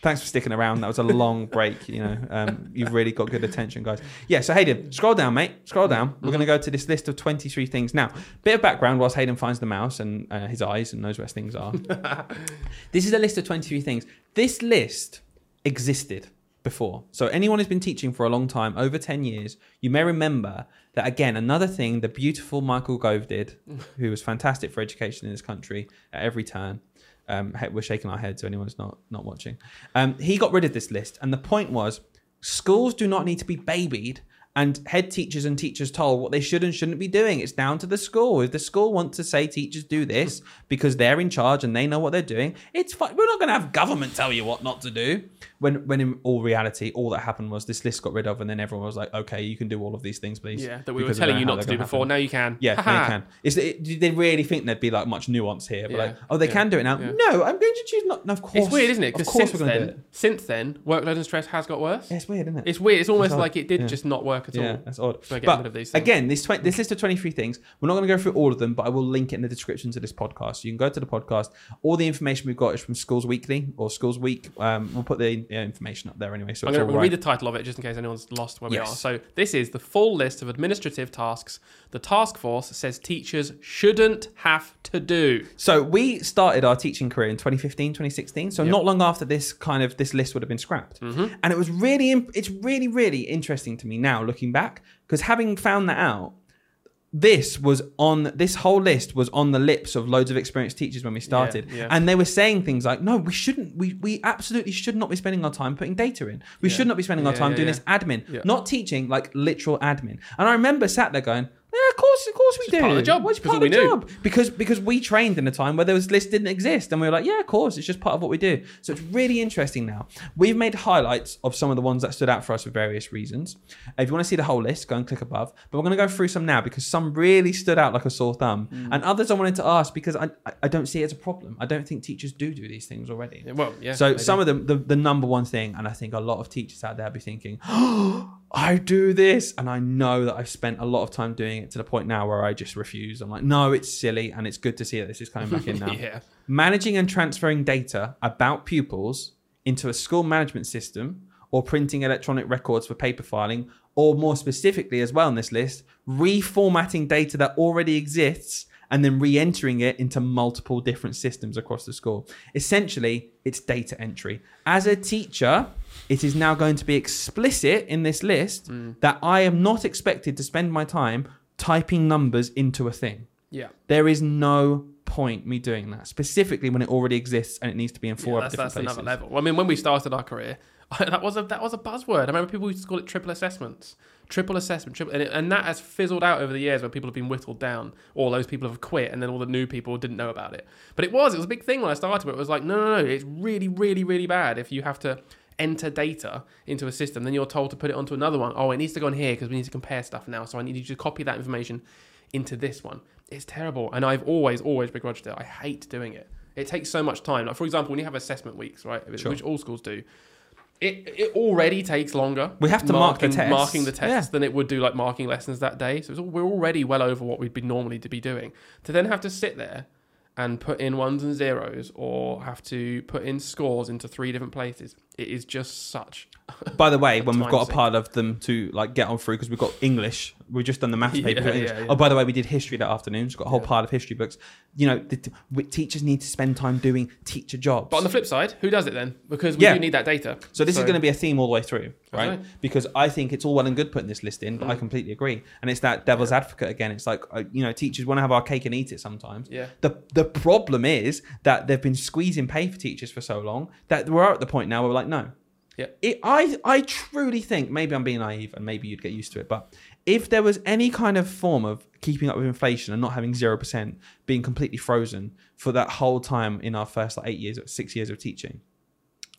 Thanks for sticking around. That was a long break. You know, um, you've really got good attention, guys. Yeah. So Hayden, scroll down, mate. Scroll down. We're going to go to this list of 23 things now. Bit of background whilst Hayden finds the mouse and uh, his eyes and knows where things are. this is a list of 23 things. This list existed before. So anyone who's been teaching for a long time, over 10 years, you may remember that again, another thing the beautiful Michael Gove did, who was fantastic for education in this country at every turn. Um, we're shaking our heads, so anyone who's not not watching. Um, he got rid of this list, and the point was, schools do not need to be babied and head teachers and teachers told what they should and shouldn't be doing. It's down to the school. If the school wants to say teachers do this because they're in charge and they know what they're doing, it's fine. We're not going to have government tell you what not to do. When, when in all reality, all that happened was this list got rid of, and then everyone was like, "Okay, you can do all of these things, please." Yeah, that we were telling you not to do before. happen." Now you can. Yeah, now you can. Is it, do they really think there'd be like much nuance here? But Yeah, like, oh, they yeah, can do it now. yeah. No, I'm going to choose not. No, of course. It's weird, isn't it? Of Because course since we're going to do then, it. since then, workload and stress has got worse. Yeah, it's weird, isn't it? It's weird. It's almost odd. like it did Yeah. just not work at yeah, all. that's odd. But rid of these again, this tw- this list of 23 things, we're not going to go through all of them, but I will link it in the description to this podcast. So you can go to the podcast. All the information we've got is from Schools Weekly or Schools Week. Um, we'll put the information up there anyway. So I'm going to right. read the title of it just in case anyone's lost where we are. So, this is the full list of administrative tasks the task force says teachers shouldn't have to do. So we started our teaching career in 2015, 2016. So Yep. not long after this kind of this list would have been scrapped, Mm-hmm. and it was really im- it's really really interesting to me now looking back because having found that out, this was on this whole list was on the lips of loads of experienced teachers when we started, yeah. and they were saying things like, "No, we shouldn't. We we absolutely should not be spending our time putting data in. We Yeah. should not be spending our time yeah, doing yeah. this admin, Yeah. not teaching like literal admin." And I remember sat there going. Yeah, of course, of course we It's do. part of the job, because part of we the knew. job because because we trained in a time where those lists didn't exist and we were like yeah of course it's just part of what we do so it's really interesting now we've made highlights of some of the ones that stood out for us for various reasons if you want to see the whole list go and click above but we're going to go through some now because some really stood out like a sore thumb Mm. and others i wanted to ask because I, I- don't see it as a problem i don't think teachers do do these things already Well, yeah. so some do. of them, the, the number one thing, and I think a lot of teachers out there be thinking, I do this, and I know that I've spent a lot of time doing it to the point now where I just refuse. I'm like, no, it's silly, and it's good to see that this is coming back in now. yeah. Managing and transferring data about pupils into a school management system or printing electronic records for paper filing, or more specifically as well on this list, reformatting data that already exists and then re entering it into multiple different systems across the school. Essentially, it's data entry. As a teacher, it is now going to be explicit in this list hmm. that I am not expected to spend my time typing numbers into a thing. Yeah. There is no point me doing that, specifically when it already exists and it needs to be in four Yeah, that's, different that's places. another level. I mean, when we started our career, that was a that was a buzzword. I remember people used to call it triple assessments, triple assessment, triple, and, it, and that has fizzled out over the years where people have been whittled down. All those people have quit, and then all the new people didn't know about it. But it was it was a big thing when I started. But it was like, no, no, no, it's really, really, really bad if you have to enter data into a system, then you're told to put it onto another one. Oh, it needs to go in here because we need to compare stuff now. So I need you to copy that information into this one. It's terrible, and I've always, always begrudged it. I hate doing it. It takes so much time. Like for example, when you have assessment weeks, right, Sure. which all schools do, it it already takes longer. We have to mark the tests. marking the tests Yeah. than it would do like marking lessons that day. So it's all, we're already well over what we'd be normally to be doing. To then have to sit there and put in ones and zeros or have to put in scores into three different places, it is just such. By the way, when we've got a sink. part of them to like get on through because we've got English, we've just done the maths paper. Yeah, yeah, yeah. Oh, by the way, we did history that afternoon. We've got a whole pile of history books. You know, the, we- teachers need to spend time doing teacher jobs. But on the flip side, who does it then? Because we do need that data. So this is going to be a theme all the way through, right? Okay. Because I think it's all well and good putting this list in, but I Mm. completely agree. And it's that devil's advocate again. It's like uh, you know, teachers want to have our cake and eat it sometimes. Yeah. The the problem is that they've been squeezing pay for teachers for so long that we're at the point now where we're like, no. Yeah. It, I I truly think maybe I'm being naive and maybe you'd get used to it, but if there was any kind of form of keeping up with inflation and not having zero percent being completely frozen for that whole time in our first like eight years, six years of teaching,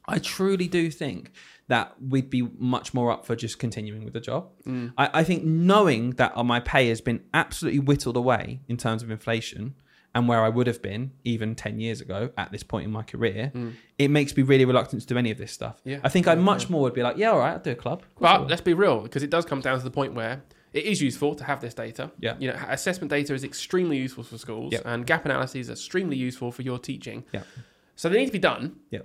I truly do think that we'd be much more up for just continuing with the job. Mm. I, I think knowing that uh, my pay has been absolutely whittled away in terms of inflation and where I would have been even 10 years ago at this point in my career, it makes me really reluctant to do any of this stuff. Mm. Yeah. I think I Yeah, much yeah. more would be like, yeah, all right, I'll do a club. I But let's be real, because it does come down to the point where it is useful to have this data. Yeah. You know, assessment data is extremely useful for schools, Yeah. and gap analyses are extremely useful for your teaching. Yeah. So they need to be done. Yeah.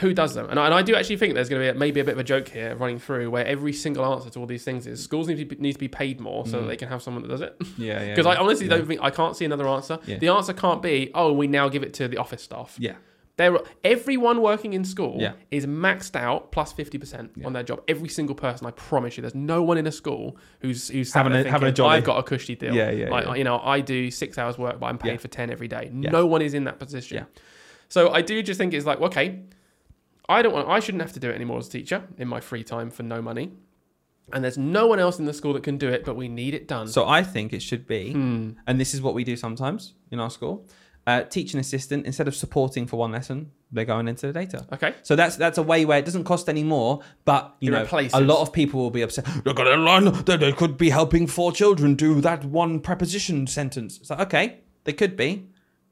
Who does them? And I, and I do actually think there's going to be a, maybe a bit of a joke here running through where every single answer to all these things is schools need to be, need to be paid more so that Mm. they can have someone that does it. yeah, yeah. Because I honestly yeah. don't think I can't see another answer. Yeah. The answer can't be, oh, we now give it to the office staff. Yeah. There, everyone working in school Yeah. is maxed out plus fifty percent Yeah. on their job. Every single person, I promise you, there's no one in a school who's who's Having a- a, having a thinking, jolly. I've got a cushy deal. Yeah, yeah, Like yeah. you know, I do six hours work, but I'm paid for ten every day. No one is in that position. Yeah. So I do just think it's like okay, I don't want, I shouldn't have to do it anymore as a teacher in my free time for no money, and there's no one else in the school that can do it, but we need it done. So I think it should be, Hmm. and this is what we do sometimes in our school. Uh, teaching assistant instead of supporting for one lesson, they're going into the data. Okay. So that's that's a way where it doesn't cost any more, but you know, replaces. a lot of people will be upset. Look at that line. They, they could be helping four children do that one preposition sentence. It's like okay, they could be,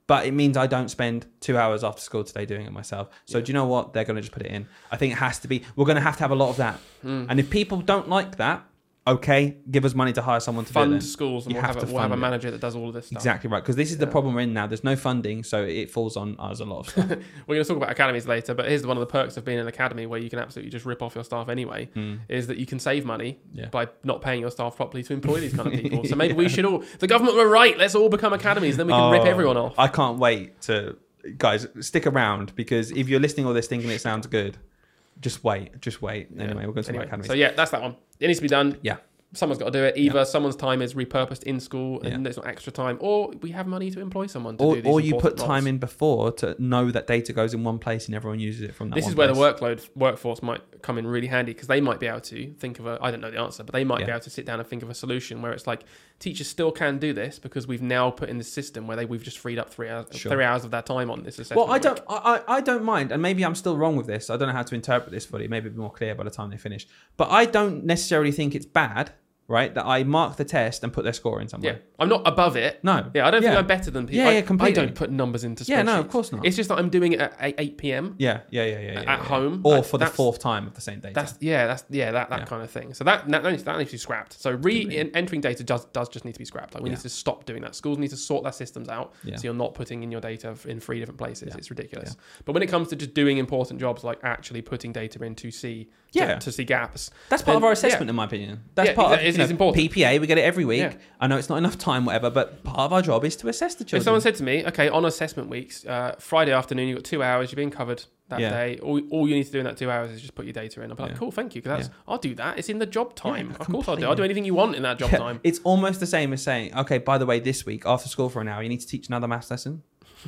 but it means I don't spend two hours after school today doing it myself. So do you know what? They're going to just put it in. I think it has to be. We're going to have to have a lot of that. Hmm. And if people don't like that, okay, give us money to hire someone to do. Fund schools and You we'll have have, a, to we'll have a manager that does all of this stuff. Exactly right, because this is the problem we're in now. There's no funding, so it falls on us a lot of. We're going to talk about academies later, but here's one of the perks of being an academy where you can absolutely just rip off your staff anyway. Mm. Is that you can save money Yeah. by not paying your staff properly to employ these kind of people. So maybe we should all. The government were right. Let's all become academies. Then we can rip Oh, everyone off. I can't wait to guys stick around because if you're listening all this thinking it sounds good, just wait, just wait. Yeah. Anyway, we're going to about academies. so yeah, that's that one. It needs to be done. Yeah. Someone's got to do it. Either someone's time is repurposed in school and Yeah. there's not extra time, or we have money to employ someone to or do these or you put time roles. in before to know that data goes in one place and everyone uses it from that. This is where the workload workforce might come in really handy because they might be able to think of a I don't know the answer, but they might be able to sit down and think of a solution where it's like teachers still can do this because we've now put in the system where they we've just freed up three hours Sure. three hours of their time on this assessment. Well, I don't, I, I I don't mind, and maybe I'm still wrong with this. I don't know how to interpret this fully. Maybe it'll be more clear by the time they finish. But I don't necessarily think it's bad right? That I mark the test and put their score in somewhere. Yeah, I'm not above it. No. Yeah, I don't think I'm better than people. Yeah, I, yeah, completely. I don't put numbers into spreadsheets. Yeah, no, of course not. It's just that I'm doing it at 8, 8 p.m. Yeah, yeah, yeah, yeah. yeah, At yeah. home, or for the fourth time of the same data. That's yeah, that's yeah, that, that Yeah. kind of thing. So that that needs, that needs to be scrapped. So re-entering data does does just need to be scrapped. Like we Yeah. need to stop doing that. Schools need to sort their systems out Yeah. so you're not putting in your data in three different places. Yeah. It's ridiculous. But when it comes to just doing important jobs like actually putting data in to see Yeah. to, to see gaps, That's part then- of our yeah. assessment, in my opinion. That's Yeah, part exactly. of It's- you it's important. PPA. We get it every week. Yeah. I know it's not enough time, whatever, but part of our job is to assess the If children. someone said to me, okay, on assessment weeks, uh, Friday afternoon, you've got two hours, you're being covered that Yeah. day. All, all you need to do in that two hours is just put your data in. I'm like, Yeah. cool, thank you. Because that's I'll do that. It's in the job time. Yeah, of course I'll do. I'll do anything you want in that job Yeah, time. It's almost the same as saying, okay, by the way, this week after school for an hour, you need to teach another maths lesson.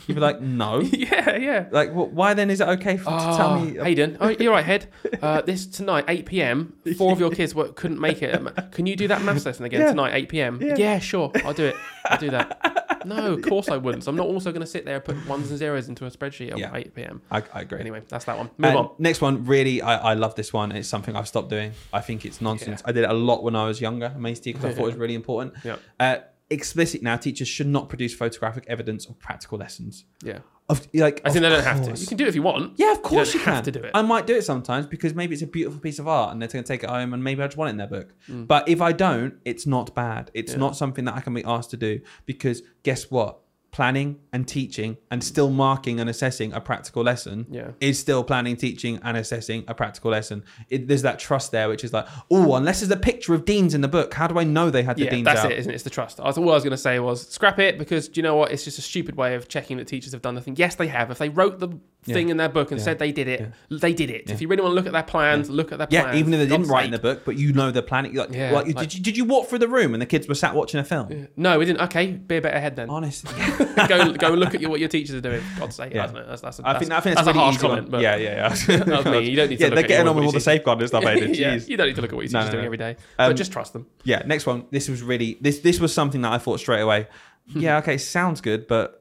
You'd be like, no. yeah, yeah. Like, wh- why then is it okay for, to tell Oh, me? Hayden, oh, you're right, head. Uh, this tonight, 8 p.m. Four of your kids were, couldn't make it. Can you do that maths lesson again Yeah. tonight, 8 p.m.? Yeah. Yeah. sure, I'll do it. I'll do that. No, of course I wouldn't. So I'm not also going to sit there and put ones and zeros into a spreadsheet at Yeah. 8 p.m. I, I agree. Anyway, that's that one. Move And on. Next one, really, I, I love this one. It's something I've stopped doing. I think it's nonsense. I did it a lot when I was younger, amazing because I thought it was really important. Yeah. Uh, explicit now, teachers should not produce photographic evidence of practical lessons. Yeah. Of like, I think they don't have to. You can do it if you want. Yeah, of course you, have can. to do it. I might do it sometimes because maybe it's a beautiful piece of art and they're going to take it home and maybe I just want it in their book. Mm. But if I don't, it's not bad. It's Yeah. not something that I can be asked to do because guess what? Planning and teaching and still marking and assessing a practical lesson Yeah. is still planning, teaching, and assessing a practical lesson. It, there's that trust there, which is like, oh, unless there's a picture of deans in the book, how do I know they had the Yeah, deans that's out? it, isn't it? It's the trust. I thought all I was going to say was scrap it because do you know what? It's just a stupid way of checking that teachers have done the thing. Yes, they have. If they wrote the thing Yeah. in their book and Yeah. said they did it, they did it. If you really want to look at their plans, look at their plans. Yeah, even if they didn't write in the book, but you know the planning. Like, Yeah, like, like- did, you, did you walk through the room and the kids were sat watching a film? No, we didn't. Okay, be a better head then. Honestly. go, go look at your, what your teachers are doing. For God's sake, Yeah. Know. That's, that's, a, I that's, think I think that's that's, a harsh comment. But yeah, yeah, yeah. That me. You don't need to yeah, they're getting on with all the safeguarding stuff, Hayden. yeah, you don't need to look at what your teachers no, doing no. every day. Um, but just trust them. Yeah, next one. This was really this this was something that I thought straight away. yeah, okay, sounds good, but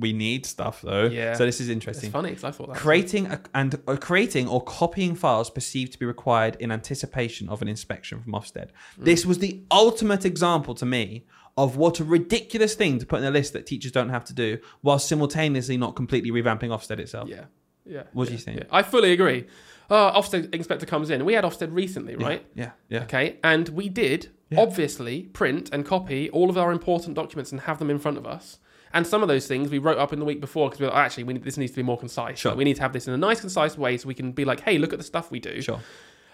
we need stuff though. Yeah. So this is It's interesting. funny because I thought that. Creating a, and uh, creating or copying files perceived to be required in anticipation of an inspection from Ofsted. Mm. This was the ultimate example to me of what a ridiculous thing to put in a list that teachers don't have to do, while simultaneously not completely revamping Ofsted itself. Yeah. Yeah. What do you think? yeah. I fully agree. Uh, Ofsted inspector comes in. We had Ofsted recently, right? Yeah, yeah. Okay, and we did Yeah. obviously print and copy all of our important documents and have them in front of us. And some of those things we wrote up in the week before because we were like, actually, we need, this needs to be more concise. Sure. Like, we need to have this in a nice, concise way so we can be like, hey, look at the stuff we do. Sure.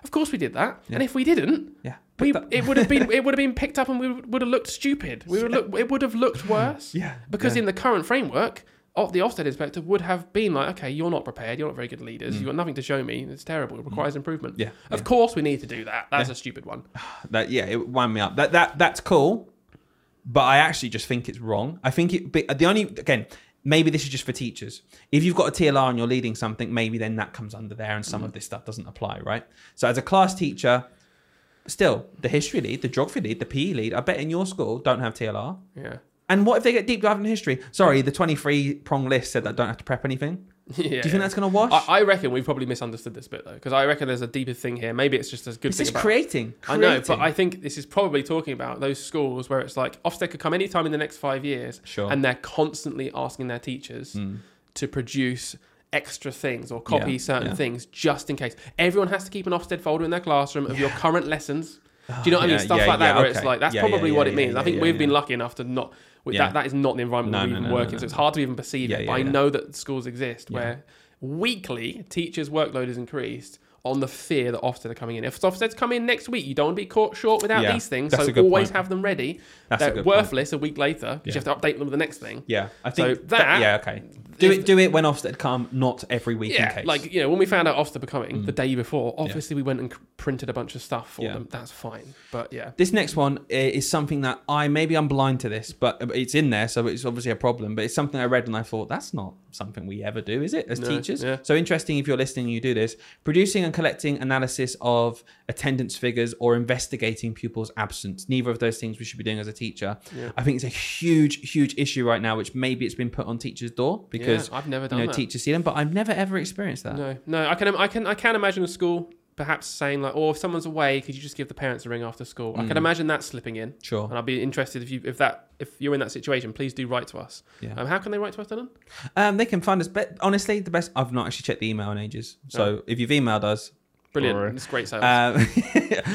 Of course, we did that. Yeah. And if we didn't, Yeah. we, it would have been it would have been picked up and we would have looked stupid. We would look it would have looked worse. Yeah. Because yeah. in the current framework, the Ofsted inspector would have been like, okay, you're not prepared, you're not very good leaders, you've got nothing to show me, it's terrible, it requires improvement. Mm. Yeah, Of yeah. course we need to do that. That's Yeah. a stupid one. that yeah, it wound me up. That that that's cool, but I actually just think it's wrong. I think it. The only again, maybe this is just for teachers. If you've got a TLR and you're leading something, maybe then that comes under there, and some of mm-hmm. this stuff doesn't apply, right? So as a class teacher, still the history lead, the geography lead, the PE lead, I bet in your school don't have TLR. Yeah. And what if they get deep dive in history? Sorry, the 23 prong list said that I don't have to prep anything. yeah. Do you think that's going to wash? I, I reckon we've probably misunderstood this bit though, because I reckon there's a deeper thing here. Maybe it's just a good thing just about creating, I know, but. I think this is probably talking about those schools where it's like Ofsted could come anytime in the next five years, Sure. and they're constantly asking their teachers Mm. to produce extra things or copy Yeah, certain yeah. things just in case. Everyone has to keep an Ofsted folder in their classroom of your current lessons. Do you know what I mean? Stuff yeah, like that, yeah, where it's like that's Yeah, probably yeah, what yeah, it means. yeah, I think yeah, we've yeah. been lucky enough to not. Yeah. That that is not the environment No, we no, even no, work in, so it's hard to even perceive it. but I know that schools exist where weekly teachers' workload is increased on the fear that Ofsted are coming in. If Ofsted's come in next week, you don't want to be caught short without Yeah, these things. so always point. have them ready. That's They're good point. worthless a week later because Yeah. you have to update them with the next thing. Yeah, I So think that- yeah, okay. Do it. Do it when Ofsted come, not every week in Yeah, case. like you know, when we found out Ofsted were coming the mm. day before, obviously we went and printed a bunch of stuff for Yeah. them. That's fine, but yeah, This next one eh, is something that I maybe I'm blind to this, but uh, it's in there, so it's obviously a problem. But it's something I read and I thought that's not something we ever do, is it, as No, teachers? yeah. So interesting if you're listening, you do this: producing and collecting analysis of attendance figures or investigating pupils' absence. Neither of those things we should be doing as a teacher. Yeah. I think it's a huge, huge issue right now, which maybe it's been put on teachers' door because yeah, I've never you done know that. teachers see them, but I've never ever experienced that. No, no, I can, I can, I can imagine a school perhaps saying like, "Oh, if someone's away, could you just give the parents a ring after school?" I Mm. can imagine that slipping in, Sure. and I'd be interested if you if that if you're in that situation, please do write to us. Yeah. Um, how can they write to us, Dylan? Um, they can find us. But honestly, the best. I've not actually checked the email in ages. So if you've emailed us, Brilliant, Alright. it's great sales. Um,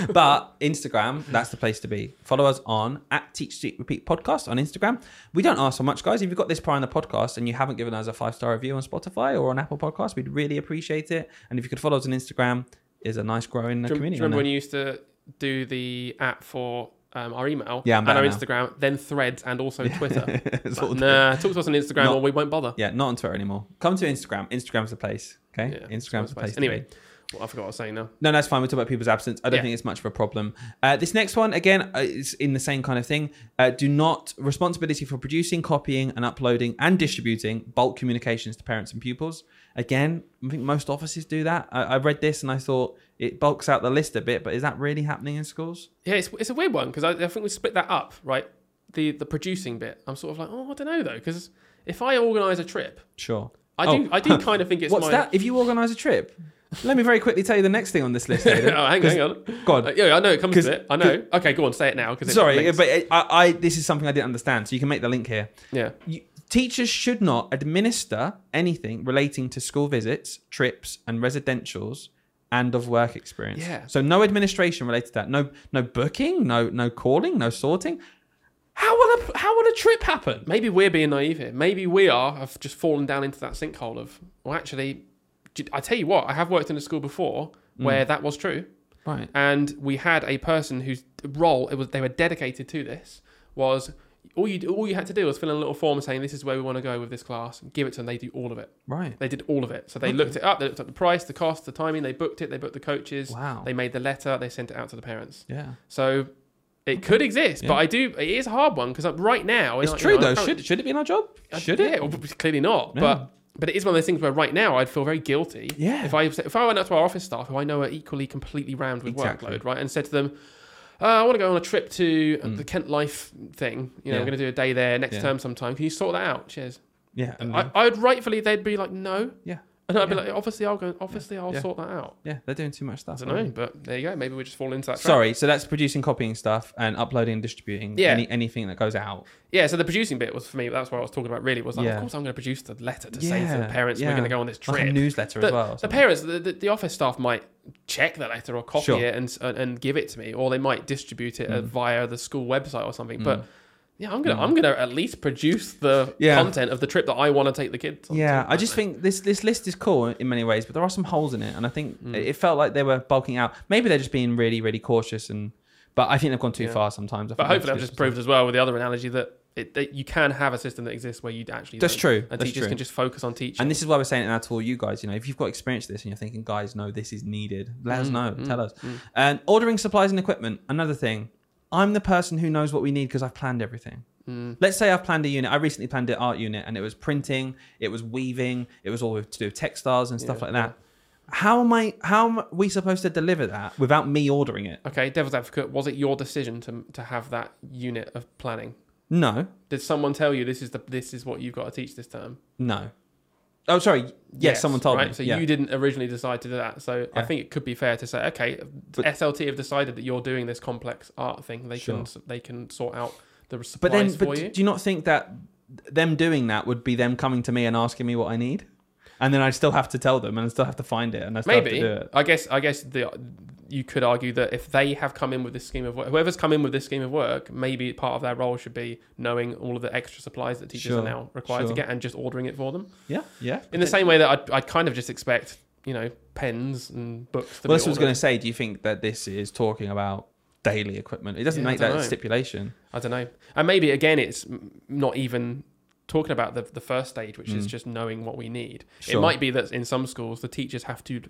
but Instagram, that's the place to be. Follow us on at Teach Sleep Repeat Podcast on Instagram. We don't ask for much, guys. If you've got this part in the podcast and you haven't given us a five star review on Spotify or on Apple Podcasts, we'd really appreciate it. And if you could follow us on Instagram, is a nice growing do, you, do community. you remember when you used to do the app for um, our email Yeah, and our now. Instagram, then Threads, and also Twitter? there. It's all- nah, talk to us on Instagram, Not- or we won't bother. yeah, not on Twitter anymore. Come to Instagram. Instagram's the place. Okay, Yeah, Instagram's the place. Anyway, well, I forgot what I was saying now. No, that's fine. We talk about people's absence. I don't Yeah. think it's much of a problem. Uh, this next one, again, uh, is in the same kind of thing. Uh, do not responsibility for producing, copying, and uploading and distributing bulk communications to parents and pupils. Again, I think most offices do that. I, I read this and I thought it bulks out the list a bit, but is that really happening in schools? Yeah, it's, it's a weird one because I, I think we split that up, right? The the producing bit. I'm sort of like, oh, I don't know though, because if I organise a trip, Sure. I Oh. do I do kind of think it's What's my. that? If you organise a trip, let me very quickly tell you the next thing on this list. oh, hang, hang on. Go on. Uh, yeah, I know it comes to it. I know. Okay, go on, say it now. Because Sorry, but I, I this is something I didn't understand. So you can make the link here. yeah, you, teachers should not administer anything relating to school visits, trips, and residentials and of work experience. Yeah. So no administration related to that. No no booking, no no calling, no sorting. How will a how will a trip happen? maybe we're being naive here. Maybe we are have just fallen down into that sinkhole of. Well, actually, I tell you what, I have worked in a school before Mm. where that was true. Right. and we had a person whose role it was they were dedicated to this was all you all you had to do was fill in a little form saying this is where we want to go with this class give it to them they do all of it Right. they did all of it so they Okay. looked it up they looked up the price the cost the timing they booked it they booked the coaches Wow. they made the letter they sent it out to the parents yeah. so it could exist but i do it is a hard one because right now It's you true know, though. Should should it be in our job? uh, Should yeah, it? well, clearly not Yeah. but but it is one of those things where right now I'd feel very guilty. Yeah. If I if I went out to our office staff who I know are equally completely rammed with Exactly. workload, right, and said to them, uh, "I want to go on a trip to Mm. the Kent Life thing. You know, Yeah. I'm going to do a day there next Yeah. term sometime. Can you sort that out? Cheers." Yeah. I, I would rightfully they'd be like, "No," yeah. And I'd be like, "Obviously, I'll go. Obviously, I'll sort that out." Yeah. They're doing too much stuff. I don't know, but there you go. Maybe we just fall into that. trap. Sorry. So that's producing, copying stuff, and uploading and distributing. Yeah. Any, anything that goes out. Yeah, so the producing bit was for me. That's what I was talking about. Really, was like, Yeah. of course, I'm going to produce the letter to say to the Yeah, parents we're yeah. going to go on this trip. Like a newsletter the, as well. or the something. parents, the, the, the office staff might check the letter or copy Sure. it and, and and give it to me, or they might distribute it uh, Mm. via the school website or something. Mm. But yeah, I'm gonna Mm. I'm gonna at least produce the Yeah. content of the trip that I want to take the kids. on Yeah. I just think this this list is cool in many ways, but there are some holes in it, and I think Mm. it felt like they were bulking out. Maybe they're just being really, really cautious, and but I think they've gone too Yeah. far sometimes. I But hopefully, I've just proved as well with the other analogy that. It, that you can have a system that exists where you actually That's true. and That's teachers true. can just focus on teaching. And this is why we're saying it now to all you guys. You know, if you've got experience with this and you're thinking, guys, no, this is needed, let us Mm, know. mm, Tell us. mm. And ordering supplies and equipment. Another thing. I'm the person who knows what we need because I've planned everything. Mm. Let's say I've planned a unit. I recently planned an art unit, and it was printing, it was weaving, it was all to do with textiles and stuff Yeah, like that. How am I? How am we supposed to deliver that without me ordering it? Okay, devil's advocate. Was it your decision to to have that unit of planning? No, Did someone tell you this is the this is what you've got to teach this term? no. Oh, sorry. Yes, someone told right? me. So yeah. you didn't originally decide to do that. So I think it could be fair to say, okay, But- SLT have decided that you're doing this complex art thing. They Sure. can they can sort out the supplies but then, for but you. do you not think that them doing that would be them coming to me and asking me what I need, and then I still have to tell them and I still have to find it and I still have Maybe. to do it. I guess I guess the you could argue that if they have come in with this scheme of work, whoever's come in with this scheme of work, maybe part of their role should be knowing all of the extra supplies that teachers Sure, are now required to get and just ordering it for them. Yeah, yeah. In the same way that I'd, I'd kind of just expect, you know, pens and books to Well, this was going to say. Do you think that this is talking about daily equipment? It doesn't Yeah, make that know. stipulation. I don't know. And maybe again, it's not even talking about the the first stage, which is Mm. just knowing what we need. Sure. It might be that in some schools the teachers have to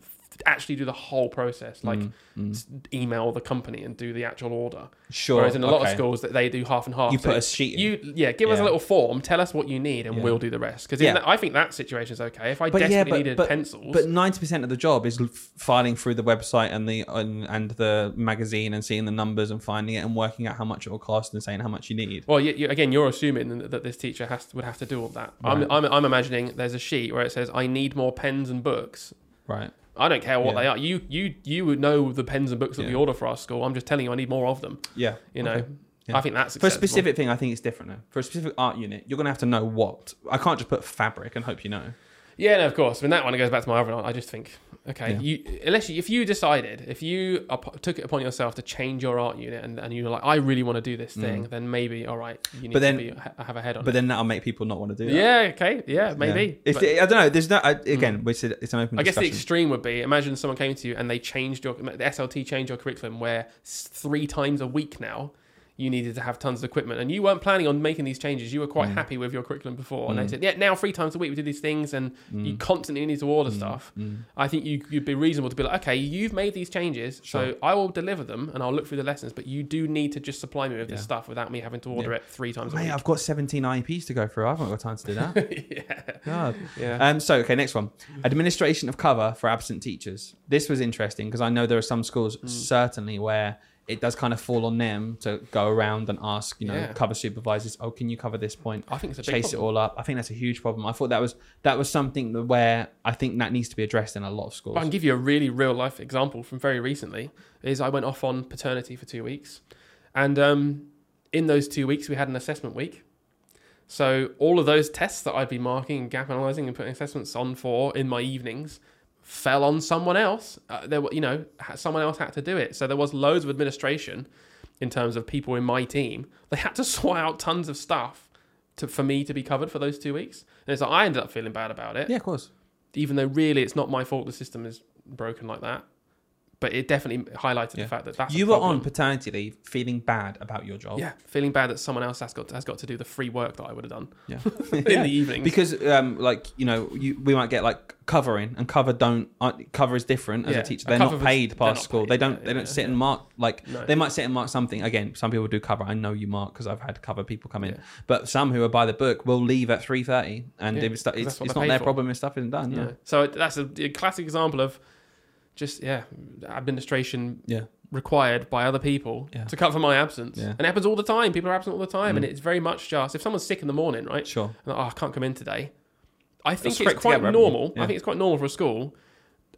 actually do the whole process, like Mm, mm. email the company and do the actual order. sure. Whereas in a lot of schools that they do half and half. you So put a sheet. in. you yeah, give us a little form, tell us what you need, and Yeah. we'll do the rest. Because Yeah. I think that situation is okay. If I But yeah, desperately but- needed but- pencils, But ninety percent of the job is filing through the website and the and, and the magazine and seeing the numbers and finding it and working out how much it will cost and saying how much you need. Well, you, you, again, you're assuming that this teacher has to, would have to do all that. Right. I'm, I'm, I'm imagining there's a sheet where it says, "I need more pens and books," Right. I don't care what Yeah. they are. You you you would know the pens and books that we order for our school. I'm just telling you, I need more of them. Yeah. You know, Okay. Yeah. I think that's For a specific thing, I think it's different. Though. For a specific art unit, you're gonna have to know what. I can't just put fabric and hope you know. Yeah, no, of course. I mean, that one it goes back to my other one. I just think, okay, Yeah. you unless you, if you decided, if you up- took it upon yourself to change your art unit, and, and you're like, I really want to do this thing, then maybe all right, you need Mm. But then- to be, ha- have a head on. But it. then that'll make people not want to do that. yeah, okay, yeah, maybe. Yeah. If But- Mm. I don't know, there's no I, again. We said it's an open I guess the extreme would be imagine someone came to you and they changed your the SLT changed your curriculum where three times a week now you needed to have tons of equipment and you weren't planning on making these changes. You were Mm. quite happy with your curriculum before, and they said, "Yeah, now three times a week we do these things, and you constantly need to order Mm. stuff." I think you, you'd be reasonable to be like, "Okay, you've made these changes, so I will deliver them and I'll look through the lessons, but you do need to just supply me with this stuff without me having to order it three times a week." I've got 17 IEPs to go through. I haven't got time to do that. yeah, God. yeah. Um, so, okay, next one. Administration of cover for absent teachers. This was interesting because I know there are some schools Hmm. certainly where it does kind of fall on them to go around and ask, you know, Yeah. cover supervisors, oh, can you cover this point? I think it's a Chase it all up. I think that's a huge problem. I thought that was that was something that where I think that needs to be addressed in a lot of schools. But I can give you a really real life example from very recently. Is I went off on paternity for two weeks, and um, in those two weeks we had an assessment week. So all of those tests that I'd be marking and gap analyzing and putting assessments on for in my evenings fell on someone else. Uh, there were, you know, someone else had to do it. So there was loads of administration in terms of people in my team. They had to sort out tons of stuff to for me to be covered for those two weeks. And so I ended up feeling bad about it yeah, of course. even though really it's not my fault the system is broken like that. But it definitely highlighted Yeah. the fact that that's You a were problem. on paternity leave, feeling bad about your job. yeah, feeling bad that someone else has got to, has got to do the free work that I would have done Yeah. in Yeah. the evening because um like you know you, we might get like covering and cover don't uh, cover is different as Yeah, a teacher they're cover not paid past not school paid, they don't they don't sit and mark like No. they might sit and mark something again some people do cover i know you mark because i've had cover people come in but some who are by the book will leave at 3.30 and Yeah, if it's, it's, it's not their for. problem if stuff isn't done yeah Yeah. So that's a, a classic example of just yeah administration yeah required by other people Yeah. to cover my absence. Yeah. And it happens all the time. People are absent all the time, Mm. and it's very much just if someone's sick in the morning, right? sure and, oh, I can't come in today. I think scrape it's quite together, normal. Yeah. I think it's quite normal for a school,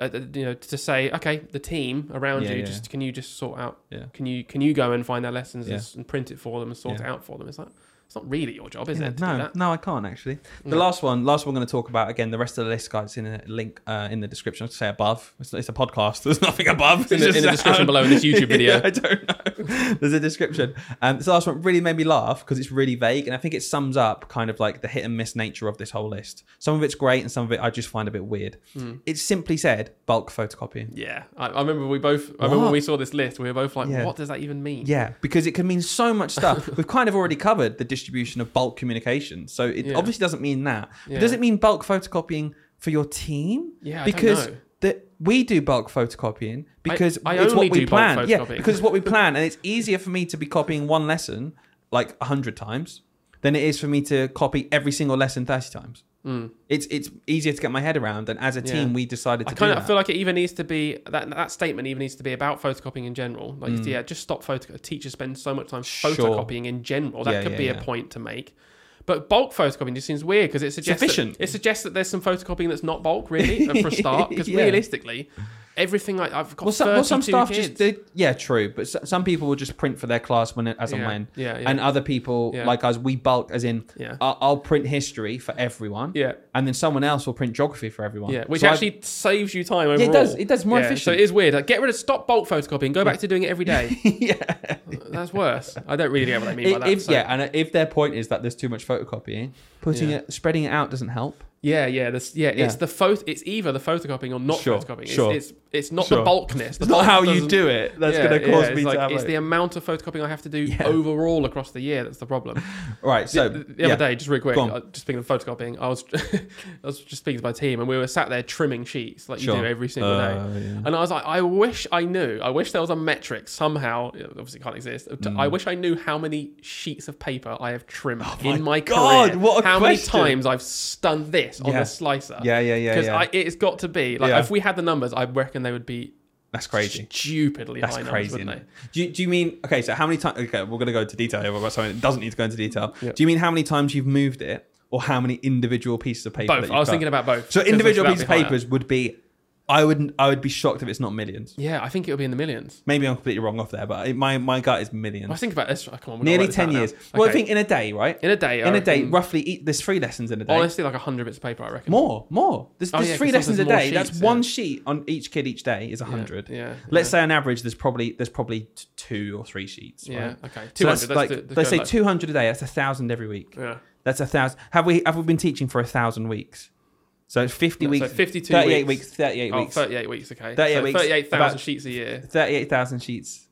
uh, uh, you know, to say, okay, the team around you, just can you just sort out? Can you can you go and find their lessons and, and print it for them and sort it out for them? It's like it's not really your job, is Yeah, it? No, no, I can't actually. The No. last one, last one, I'm going to talk about again. The rest of the list, guys, in a link uh, in the description. I'll say above. It's, it's a podcast. There's nothing above. In the, in the description below in this YouTube video. Yeah, I don't know. There's a description. Um, this last one really made me laugh because it's really vague, and I think it sums up kind of like the hit and miss nature of this whole list. Some of it's great, and some of it I just find a bit weird. Hmm. It simply said bulk photocopying. Yeah, I, I remember we both. I remember when we saw this list, we were both like, Yeah. "What does that even mean?" Yeah, because it can mean so much stuff. We've kind of already covered the distribution of bulk communication, so it Yeah. obviously doesn't mean that. Yeah. But does it mean bulk photocopying for your team? Yeah, I because we do bulk photocopying because I it's only what we plan. Yeah, because it's what we plan, and it's easier for me to be copying one lesson like a hundred times than it is for me to copy every single lesson thirty times. It's it's easier to get my head around, and as a team. Yeah. we decided to I kind of feel like it even needs to be that that statement even needs to be about photocopying in general. Like, Mm. yeah, just stop photo. Teachers spend so much time photocopying in general. That Yeah, could yeah, be a point to make. But bulk photocopying just seems weird because it suggests that, it suggests that there's some photocopying that's not bulk really for a start. Because Yeah. realistically, everything like I've got well, some, well, some staff kids. just did. Yeah, true. But s- some people will just print for their class when as and Yeah, when. yeah, yeah. And other people, Yeah. like us, we bulk as in. Yeah. I'll, I'll print history for everyone. Yeah. And then someone else will print geography for everyone. Yeah, which So I've- actually saves you time overall. Yeah, it does. It does more efficient. So it is weird. Like, get rid of stop bulk photocopying. Go back to doing it every day. yeah. That's worse. I don't really know what they mean by that. if- so- yeah, and if their point is that there's too much photocopying, putting it, spreading it out doesn't help. Yeah, yeah, this, yeah, Yeah. It's the photo. It's either the photocopying or not Sure, photocopying. It's, sure. it's it's not Sure. the bulkness. The It's not how you do it that's Yeah, going to yeah, cause it's me like, to have It's it. the amount of photocopying I have to do Yeah. overall across the year that's the problem. Right. So the, the yeah. other day, just real quick, uh, just speaking of photocopying, I was I was just speaking to my team, and we were sat there trimming sheets like you do every single day. Uh, yeah. And I was like, I wish I knew. I wish there was a metric somehow. it Obviously, can't exist. Mm. I wish I knew how many sheets of paper I have trimmed Oh my in my God, career. what a how question. many times I've stunned this on Yeah. the slicer? Yeah, yeah, yeah, Because yeah. it's got to be like Yeah. if we had the numbers, I reckon they would be That's crazy. stupidly That's high numbers, crazy. wouldn't isn't they? it? Do you, do you mean okay? So how many times? Okay, we're going to go into detail here about something that doesn't need to go into detail. Do you mean how many times you've moved it, or how many individual pieces of paper? Both. that I you've was cut? thinking about both. So because individual that'd pieces of be higher. papers would be I wouldn't. I would be shocked if it's not millions. Yeah, I think it'll be in the millions. Maybe I'm completely wrong off there, but it, my my gut is millions. I think about this. oh, Come on, we've got to Nearly write this ten down now. years. Well, I Okay. think in a day, right? in a day. I in a day, reckon- roughly. Eat, there's three lessons in a day. Honestly, like hundred bits of paper, I reckon. More, more. There's, Oh, there's yeah, three 'cause lessons a there's more day. That's sheets, one yeah. sheet on each kid each day is Yeah, hundred. Yeah. Let's say on average, there's probably there's probably t- two or three sheets. Yeah. Right? Okay. So Two that's like Let's, do, say two hundred a day. That's a thousand every week. Yeah. That's a thousand. Have we have we been teaching for a thousand weeks? So it's fifty So weeks. 52 38 weeks. weeks. Thirty-eight Oh, weeks. 38 weeks. Okay. 38 so weeks, 38,000 sheets a year Thirty-eight thousand sheets.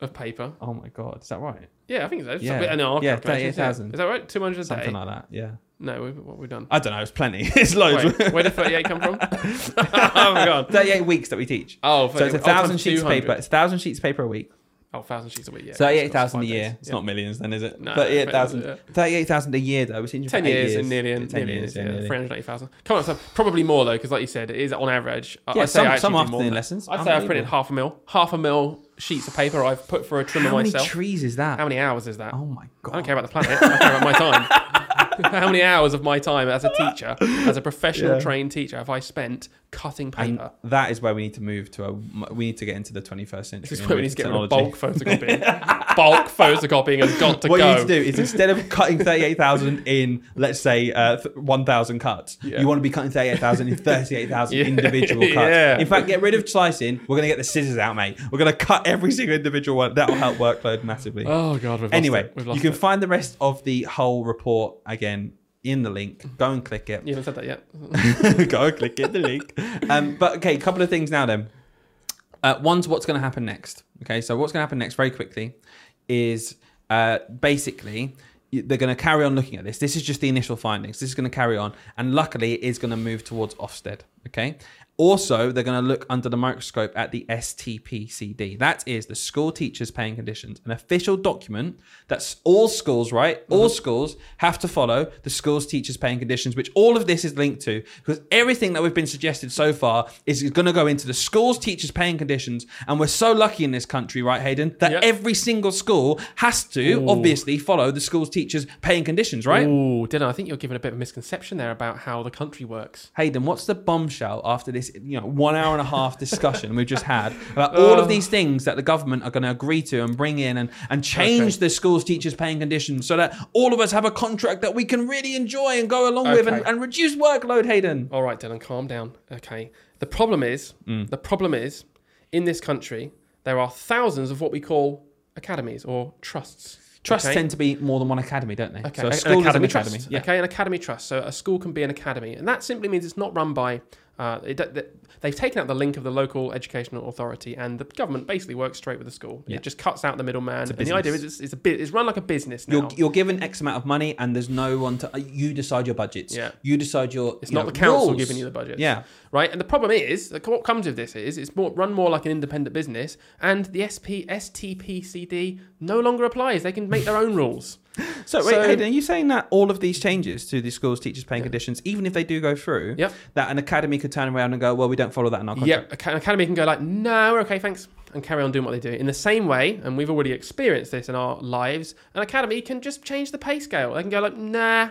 of paper. Oh my god, is that right? Yeah, I think so. Yeah. No, Yeah, calculations, 38,000. Is that right? 200 a day? Something like that. Yeah. no, we, what have we done? I don't know. It's plenty. it's loads. Wait, where did 38 come from? oh my god. Thirty-eight weeks that we teach. Oh, So it's a 38 oh, thousand sheets of paper. It's a thousand sheets of paper a week. Oh, 1,000 sheets a week, yeah. Thirty-eight thousand a year. days. It's Yeah. not millions, then, is it? No, Thirty-eight but- uh, thousand. yeah. Thirty-eight thousand a year, though. Teaching for 10 years, years and nearly, ten nearly years. Yeah, yeah, 380,000. Come on, so probably more though, because like you said, it is on average. I- Yeah, I'd say some- I some afternoon more lessons. I'd say I've printed half a mil, half a mil sheets of paper I've put for a trimmer myself. How many trees is that? How many hours is that? Oh my god! I don't care about the planet. I care about my time. How many hours of my time as a teacher, as a professional trained teacher, have I spent cutting And paper? that is where we need to move to a. We need to get into the 21st century. This is where we need to get rid of bulk photocopying. bulk photocopying has got to what go. you need to do is instead of cutting 38,000 in, let's say, uh, 1,000 cuts, Yeah. you want to be cutting 38,000 in 38,000 Yeah. individual cuts. Yeah. In fact, get rid of slicing. We're going to get the scissors out, mate. We're going to cut every single individual one. That'll help workload massively. Oh god, we've anyway, lost it. We've you can it. find the rest of the whole report again in the link. Go and click it. You haven't said that yet. Go and click it, the link. Um, but okay, a couple of things now then. Uh, one's what's going to happen next. Okay, so what's going to happen next very quickly is uh, basically they're going to carry on looking at this. This is just the initial findings. This is going to carry on, and luckily it is going to move towards Ofsted. Okay. Also, they're going to look under the microscope at the STPCD. That is the School Teachers Pay and Conditions, an official document that's all schools, right? All mm-hmm. schools have to follow the Schools Teachers Pay and Conditions, which all of this is linked to because everything that we've been suggested so far is going to go into the Schools Teachers Pay and Conditions. And we're so lucky in this country, right, Hayden, that Yep. every single school has to Ooh. obviously follow the Schools Teachers Pay and Conditions, right? Ooh, Dylan, I think you're giving a bit of a misconception there about how the country works. Hayden, what's the bombshell after this, you know, one hour and a half discussion we've just had about all of these things that the government are going to agree to and bring in and, and change Okay. the schools teachers pay and conditions so that all of us have a contract that we can really enjoy and go along with and, and reduce workload, Hayden? All right, Dylan, calm down. Okay. The problem is, Mm. the problem is, in this country, there are thousands of what we call academies or trusts. Trusts okay? tend to be more than one academy, don't they? Okay, So a an school academy is an academy. trust. Yeah. Okay, an academy trust. So a school can be an academy, and that simply means it's not run by. Uh, it, they've taken out the link of the local educational authority, and the government basically works straight with the school. Yeah. It just cuts out the middleman. and the idea is it's, it's a bit. It's run like a business now. You're, you're given X amount of money, and there's no one to. uh, You decide your budgets. Yeah. You decide your. it's you not know, the council rules. giving you the budget. Yeah. Right, and the problem is, like, what comes with this is, it's more run more like an independent business, and the SP STPCD no longer applies. They can make their own rules. So, wait, Hayden, are you saying that all of these changes to the schools teachers paying Yeah. conditions, even if they do go through, Yep. that an academy could turn around and go, well, we don't follow that in our Yeah, an academy can go like, no, we're okay, thanks, and carry on doing what they do. In the same way, and we've already experienced this in our lives, an academy can just change the pay scale. They can go like, nah,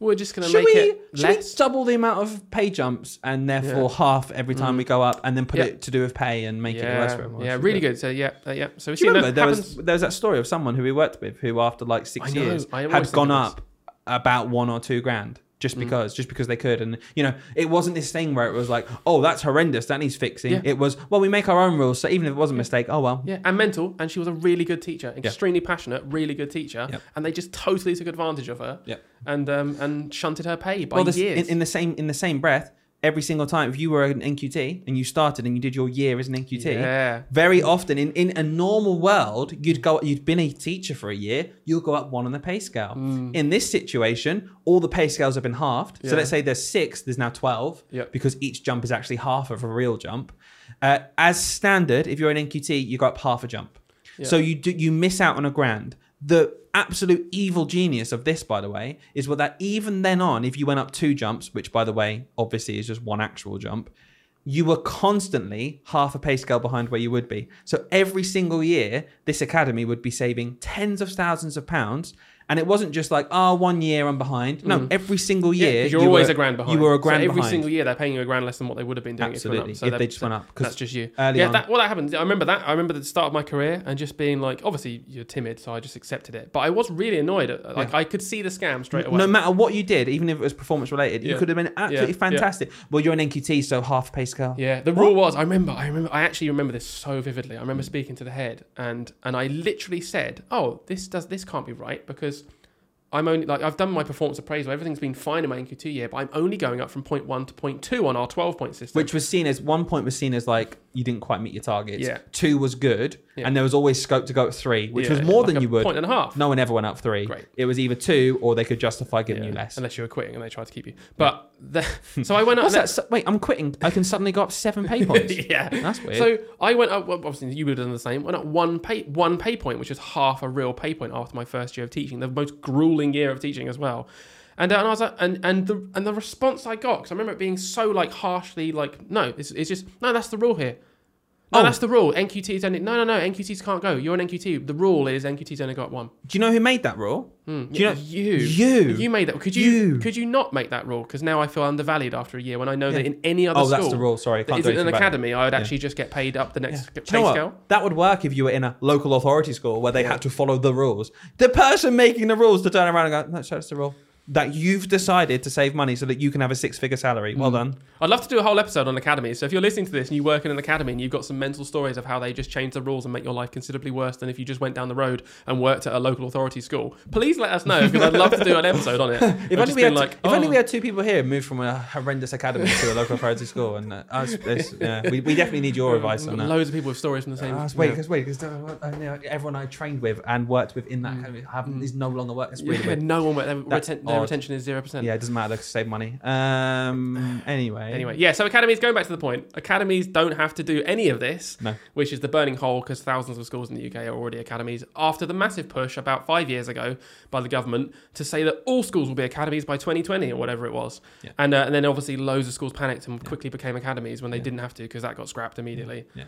we're just going to make we, it should we less. double the amount of pay jumps and therefore half every time Mm. we go up and then put Yeah. it to do with pay and make it worse yeah, for everyone? yeah, really we? good. So yeah, uh, yeah. So you seen remember there happens. was there was that story of someone who we worked with who after like six years had gone up about one or two grand just Mm. because just because they could and you know it wasn't this thing where it was like oh that's horrendous that needs fixing Yeah. it was well we make our own rules so even if it was a mistake oh well Yeah, and mental, and she was a really good teacher, extremely passionate, really good teacher, and they just totally took advantage of her, Yep. and um, and shunted her pay by well this, years. in, in the same in the same breath every single time if you were an NQT and you started and you did your year as an NQT yeah, very often in, in a normal world you'd go you'd been a teacher for a year you'll go up one on the pay scale. In this situation all the pay scales have been halved. So Mm. Let's say there's six there's now 12 Yep. because each jump is actually half of a real jump. Uh, as standard if you're an nqt you go up half a jump. Yeah. so you do you miss out on a grand. The absolute evil genius of this by the way is what that even then on if you went up two jumps which by the way obviously is just one actual jump you were constantly half a pay scale behind where you would be. So every single year, this academy would be saving tens of thousands of pounds. And it wasn't just like, oh, one year I'm behind. No, mm. every single year. Yeah, you're you always were- a grand behind. You were a So grand every behind. single year they're paying you a grand less than what they would have been doing Absolutely, if up. if they just went up, that's just you. yeah, that, well, that happened. I remember that. I remember the start of my career and just being like, obviously you're timid, so I just accepted it. But I was really annoyed. At, like I could see the scam straight away. No matter what you did, even if it was performance related, you could have been absolutely Yeah. fantastic. Well, you're an NQT, so half pay scale. Yeah, the rule was. I remember. I remember. I actually remember this so vividly. I remember mm. speaking to the head, and and I literally said, "Oh, this does this can't be right because I'm only like I've done my performance appraisal. Everything's been fine in my NQT year, but I'm only going up from point one to point two on our 12 point system. Which was seen as one point was seen as like you didn't quite meet your targets. Yeah. Two was good, Yeah. and there was always scope to go at three, which Yeah, was more like than you would. point and a half. No one ever went up three. Great. It was either two or they could justify giving you less. unless you were quitting and they tried to keep you. But the, so I went up. What's that? So- Wait, I'm quitting. I can suddenly go up seven pay points. yeah, That's weird. So I went up. Well, obviously, you would have done the same. Went up one pay one pay point, which is half a real pay point after my first year of teaching, the most grueling year of teaching as well. And, uh, and I was like, and and the and the response I got because I remember it being so like harshly like, no, it's, it's just no, that's the rule here. No, Oh. that's the rule. NQTs only. No, no, no. NQTs can't go. You're an NQT. The rule is NQTs only go up one. Do you know who made that rule? Hmm. Do you know- you? You. You made that. Could you? You. Could you not make that rule? Because now I feel undervalued after a year when I know that in any other Oh, school, that's the rule. Sorry, I can't do isn't an academy, I would Yeah. actually just get paid up the next Do pay you know what? That would work if you were in a local authority school where they had to follow the rules. The person making the rules to turn around and go, no, that's the rule. That you've decided to save money so that you can have a six figure salary. Well done. I'd love to do a whole episode on academies. So if you're listening to this and you work in an academy and you've got some mental stories of how they just changed the rules and make your life considerably worse than if you just went down the road and worked at a local authority school, please let us know because I'd love to do an episode on it. If only, we had, like, if only oh, we had two people here who moved from a horrendous academy to a local authority school, and uh, us, this, yeah, we, we definitely need your advice on that. Loads of people with stories from the same. Uh, wait, because wait, because uh, uh, everyone I trained with and worked with in that academy have, is no longer working. Mm. Yeah, no one. Reten- their retention is zero percent. Yeah, it doesn't matter. They save money. Um. Anyway. Anyway, yeah. So academies, going back to the point, academies don't have to do any of this, No. which is the burning hole because thousands of schools in the UK are already academies. After the massive push about five years ago by the government to say that all schools will be academies by 2020 or whatever it was, Yeah. and uh, and then obviously loads of schools panicked and quickly became academies when they didn't have to because that got scrapped immediately. Yeah.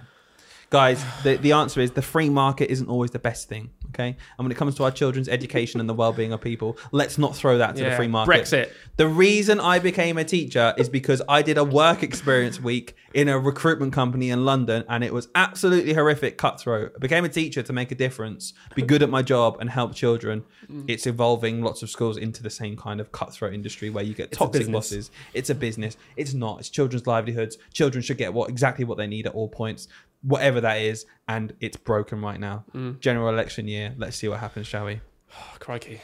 Guys, the, the answer is the free market isn't always the best thing. Okay. And when it comes to our children's education and the well being of people, let's not throw that to the Yeah, free market. Brexit. The reason I became a teacher is because I did a work experience week in a recruitment company in London and it was absolutely horrific, cutthroat. I became a teacher to make a difference, be good at my job and help children. Mm. It's evolving lots of schools into the same kind of cutthroat industry where you get a toxic business. bosses. It's a business. It's not. It's children's livelihoods. Children should get what exactly what they need at all points, whatever that is, and it's broken right now. Mm. General election year. Let's see what happens, shall we? Oh, crikey.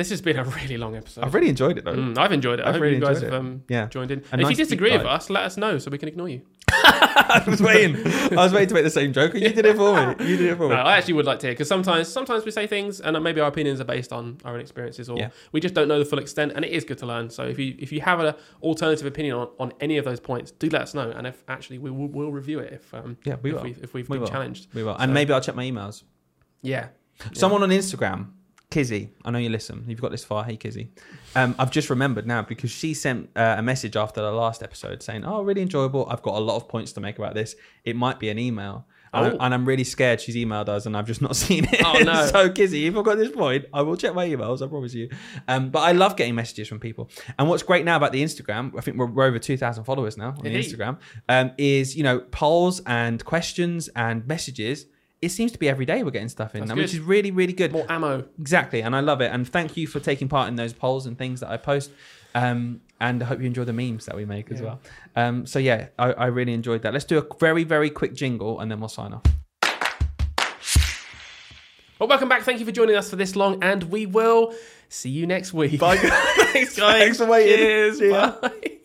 This has been a really long episode. I've really enjoyed it though. Mm, I've enjoyed it. I I've hope really you guys enjoyed have it. um, Yeah. joined in. A And if nice you disagree with us, let us know so we can ignore you. I was waiting. I was waiting to make the same joke, and you did it for me. You did it for No, me. I actually would like to hear because sometimes sometimes we say things and maybe our opinions are based on our own experiences or Yeah. we just don't know the full extent and it is good to learn. So if you if you have an alternative opinion on, on any of those points, do let us know and if actually we will we'll review it if um Yeah, we if will. we if we've We been will. challenged. We will, and So- maybe I'll check my emails. Yeah. Someone on Instagram, Kizzy. I know you listen. You've got this far. Hey, Kizzy. Um, I've just remembered now because she sent uh, a message after the last episode saying, "Oh, really enjoyable. I've got a lot of points to make about this. It might be an email." And, Oh. I, and I'm really scared she's emailed us and I've just not seen it. Oh, no. so, Kizzy, if I've got this point, I will check my emails, I promise you. Um, but I love getting messages from people. And what's great now about the Instagram, I think we're, we're over 2,000 followers now on the Instagram, um, is, you know, polls and questions and messages. It seems to be every day we're getting stuff in, now, which is really, really good. More ammo. Exactly, and I love it. And thank you for taking part in those polls and things that I post. Um, and I hope you enjoy the memes that we make as well. Um, so yeah, I, I really enjoyed that. Let's do a very, very quick jingle, and then we'll sign off. Well, welcome back. Thank you for joining us for this long and we will see you next week. Bye, Thanks, guys. Thanks for waiting. Cheers. Ya. Bye.